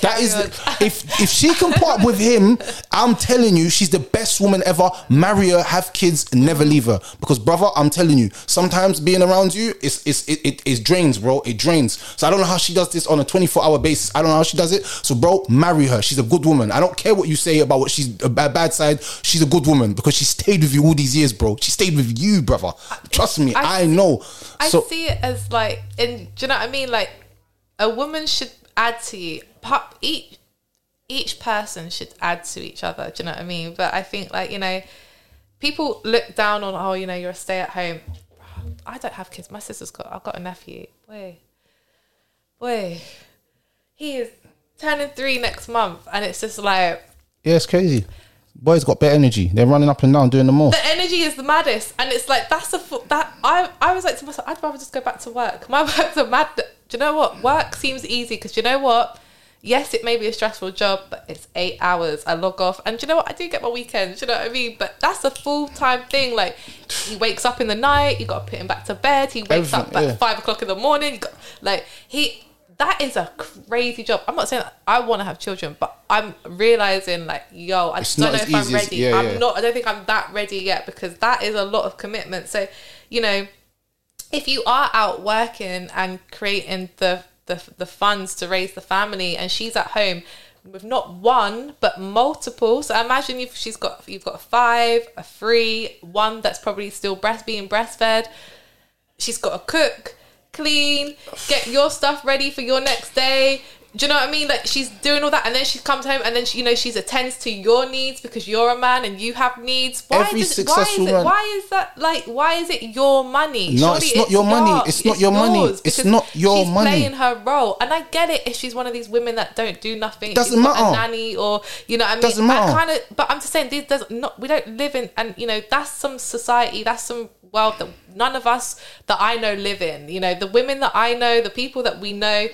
[SPEAKER 3] That is, the, if if she can part with him, I'm telling you, she's the best woman ever. Marry her, have kids, never leave her. Because brother, I'm telling you, sometimes being around you, it's it's it, it, it drains, bro. It drains. So I don't know how she does this on a 24 hour basis. I don't know how she does it. So bro, marry her. She's a good woman. I don't care what you say about what she's a bad, bad side. She's a good woman because she stayed with you all these years, bro. She stayed with you, brother. Trust me, I,
[SPEAKER 4] I-
[SPEAKER 3] know.
[SPEAKER 4] I
[SPEAKER 3] So
[SPEAKER 4] see it as like, and do you know what I mean? Like, a woman should add to you. Each each person should add to each other. Do you know what I mean? But I think like you know, people look down on oh you know you're a stay at home. I don't have kids. My sister's got. I've got a nephew. Boy, boy, he is turning three next month, and it's just like
[SPEAKER 3] yeah, it's crazy. Boys got better energy. They're running up and down doing the most.
[SPEAKER 4] the energy is the maddest, and it's like that's a that I I was like to myself, I'd rather just go back to work. My work's a mad. Do you know what? Work seems easy because you know what? Yes, it may be a stressful job, but it's eight hours. I log off, and do you know what? I do get my weekends. Do you know what I mean? But that's a full time thing. Like he wakes up in the night, you got to put him back to bed. He wakes up at
[SPEAKER 3] yeah.
[SPEAKER 4] five o'clock in the morning. You got, like he. That is a crazy job. I'm not saying I want to have children, but I'm realizing like, yo, I
[SPEAKER 3] It's
[SPEAKER 4] don't know if I'm
[SPEAKER 3] easy as-
[SPEAKER 4] ready.
[SPEAKER 3] yeah,
[SPEAKER 4] I'm
[SPEAKER 3] yeah.
[SPEAKER 4] not I don't think I'm that ready yet because that is a lot of commitment. So, you know, if you are out working and creating the the, the funds to raise the family and she's at home with not one but multiple so I imagine if she's got you've got five a three one that's probably still breast being breastfed she's got to cook, clean, get your stuff ready for your next day. Do you know what I mean? Like she's doing all that, and then she comes home, and then she, you know she's attends to your needs because you're a man and you have needs. Why
[SPEAKER 3] Every
[SPEAKER 4] does, why
[SPEAKER 3] successful
[SPEAKER 4] is it?
[SPEAKER 3] man-
[SPEAKER 4] Why is that? Like, why is it your money?
[SPEAKER 3] No, it's not your money.
[SPEAKER 4] yours.
[SPEAKER 3] It's not your money. It's not your
[SPEAKER 4] she's
[SPEAKER 3] money.
[SPEAKER 4] Playing her role, and I get it if she's one of these women that don't do nothing.
[SPEAKER 3] Doesn't
[SPEAKER 4] she's
[SPEAKER 3] matter.
[SPEAKER 4] A nanny or you know, what I mean,
[SPEAKER 3] Doesn't matter.
[SPEAKER 4] Kind of, but I'm just saying, these does not. We don't live in, and you know, that's some society. That's some world that none of us that I know live in. You know, the women that I know, the people that we know,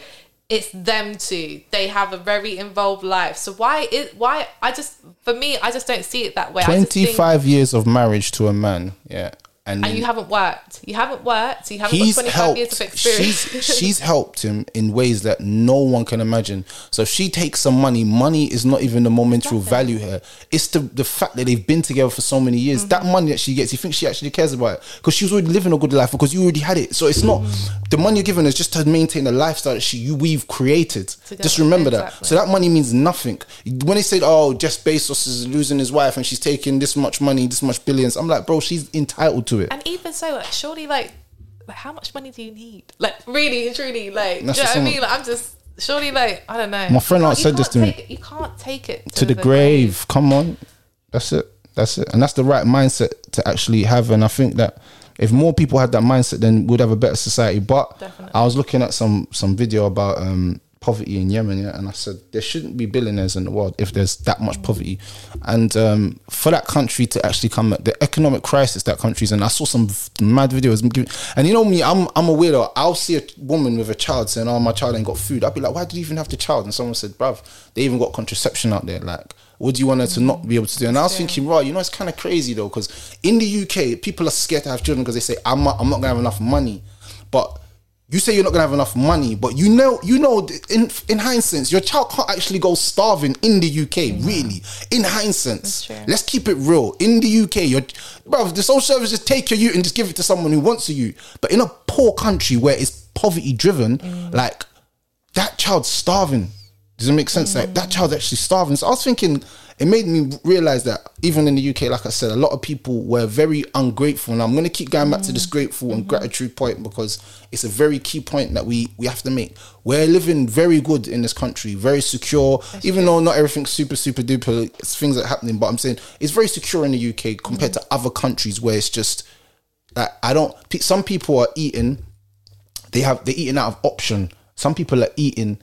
[SPEAKER 4] it's them too. They have a very involved life. So why is why I just for me, I just don't see it that way. Think-
[SPEAKER 3] 25 years of marriage to a man, yeah. And,
[SPEAKER 4] and you haven't worked. You haven't worked. You haven't got 25
[SPEAKER 3] helped.
[SPEAKER 4] years of experience.
[SPEAKER 3] She's she's helped him in ways that no one can imagine. So if she takes some money, money is not even the momentary value here. It's the the fact that they've been together for so many years. That
[SPEAKER 4] Mm-hmm.
[SPEAKER 3] money that she gets, you think she actually cares about it because she was already living a good life because you already had it. So it's not
[SPEAKER 4] Mm-hmm.
[SPEAKER 3] the money you're given is just to maintain the lifestyle that she you we've created. Just
[SPEAKER 4] Together,
[SPEAKER 3] remember that. So that money means nothing. When they said, "Oh, Jeff Bezos is losing his wife and she's taking this much money, this much billions," I'm like, bro, she's entitled to it.
[SPEAKER 4] And even so, like, surely, like, like, how much money do you need? Like, really, truly, like, do you know what I mean? Like, I'm just surely, like, I don't know.
[SPEAKER 3] My friend once said this to me.
[SPEAKER 4] it- You can't take it
[SPEAKER 3] to the grave. Come on, that's it. That's it, and that's the right mindset to actually have. And I think that if more people had that mindset, then we'd have a better society. But
[SPEAKER 4] Definitely.
[SPEAKER 3] I was looking at some some video about um, poverty in Yemen, yeah, and I said there shouldn't be billionaires in the world if there's that much poverty, and um, for that country to actually come, the economic crisis that country's in. I saw some mad videos, and you know me, I'm I'm a weirdo. I'll see a woman with a child saying, "Oh, my child ain't got food." I'd be like, "Why did you even have the child?" And someone said, "Bruv, they even got contraception out there." Like, what do you want her to not be able to do? And I was thinking, right, you know, it's kind of crazy though, because in the UK, people are scared to have children because they say, "I'm not, I'm not gonna have enough money," but you say you're not gonna have enough money, but you know, you know, in in hindsight, your child can't actually go starving in the UK. Really, in hindsight, let's keep it real. In the UK, your bro, the social services take your youth and just give it to someone who wants a youth. But in a poor country where it's poverty driven, mm. like that child's starving. Does it make sense? Mm. Like that child's actually starving. So I was thinking, it made me realize that even in the UK, like I said, a lot of people were very ungrateful. And I'm going to keep going back to this grateful and gratitude point because it's a very key point that we we have to make. We're living very good in this country, very secure. even though not everything's super super duper, it's things that are happening. But I'm saying it's very secure in the UK compared to other countries where it's just Like I don't. Some people are eating. They have they're eating out of option. Some people are eating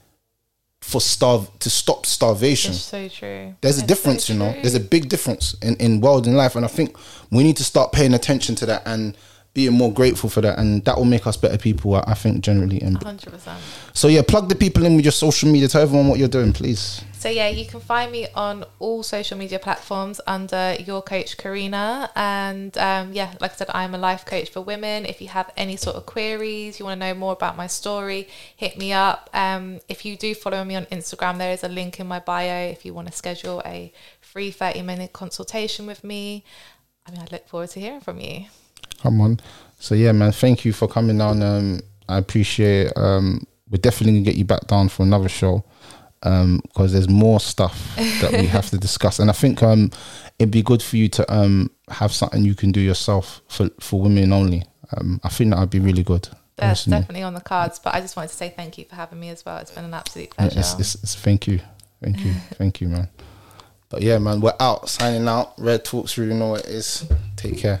[SPEAKER 3] for starve to stop starvation.
[SPEAKER 4] It's so true.
[SPEAKER 3] There's a difference,
[SPEAKER 4] so
[SPEAKER 3] you know. There's a big difference in in world and life, and I think we need to start paying attention to that and being more grateful for that, and that will make us better people. I I think generally. And
[SPEAKER 4] Hundred percent.
[SPEAKER 3] so yeah, plug the people in with your social media. Tell everyone what you're doing, please.
[SPEAKER 4] So yeah, you can find me on all social media platforms under your coach Karina, and um, yeah, like I said, I'm a life coach for women. If you have any sort of queries, you want to know more about my story, hit me up. Um, if you do follow me on Instagram, there is a link in my bio if you want to schedule a free 30 minute consultation with me. I mean, I look forward to hearing from you.
[SPEAKER 3] Come on. So yeah, man, thank you for coming on. Um, I appreciate. Um, we're definitely gonna get you back down for another show. Um, because there's more stuff that we have to discuss, and I think um, it'd be good for you to um have something you can do yourself for for women only. Um, I think that would be really good.
[SPEAKER 4] That's
[SPEAKER 3] personally.
[SPEAKER 4] definitely on the cards, but I just wanted to say thank you for having me as well. It's been an absolute
[SPEAKER 3] Yeah,
[SPEAKER 4] pleasure.
[SPEAKER 3] It's, it's, it's, thank you, thank you, thank you, man. But yeah, man, we're out, signing out. Red Talks, you know what it is. Take care.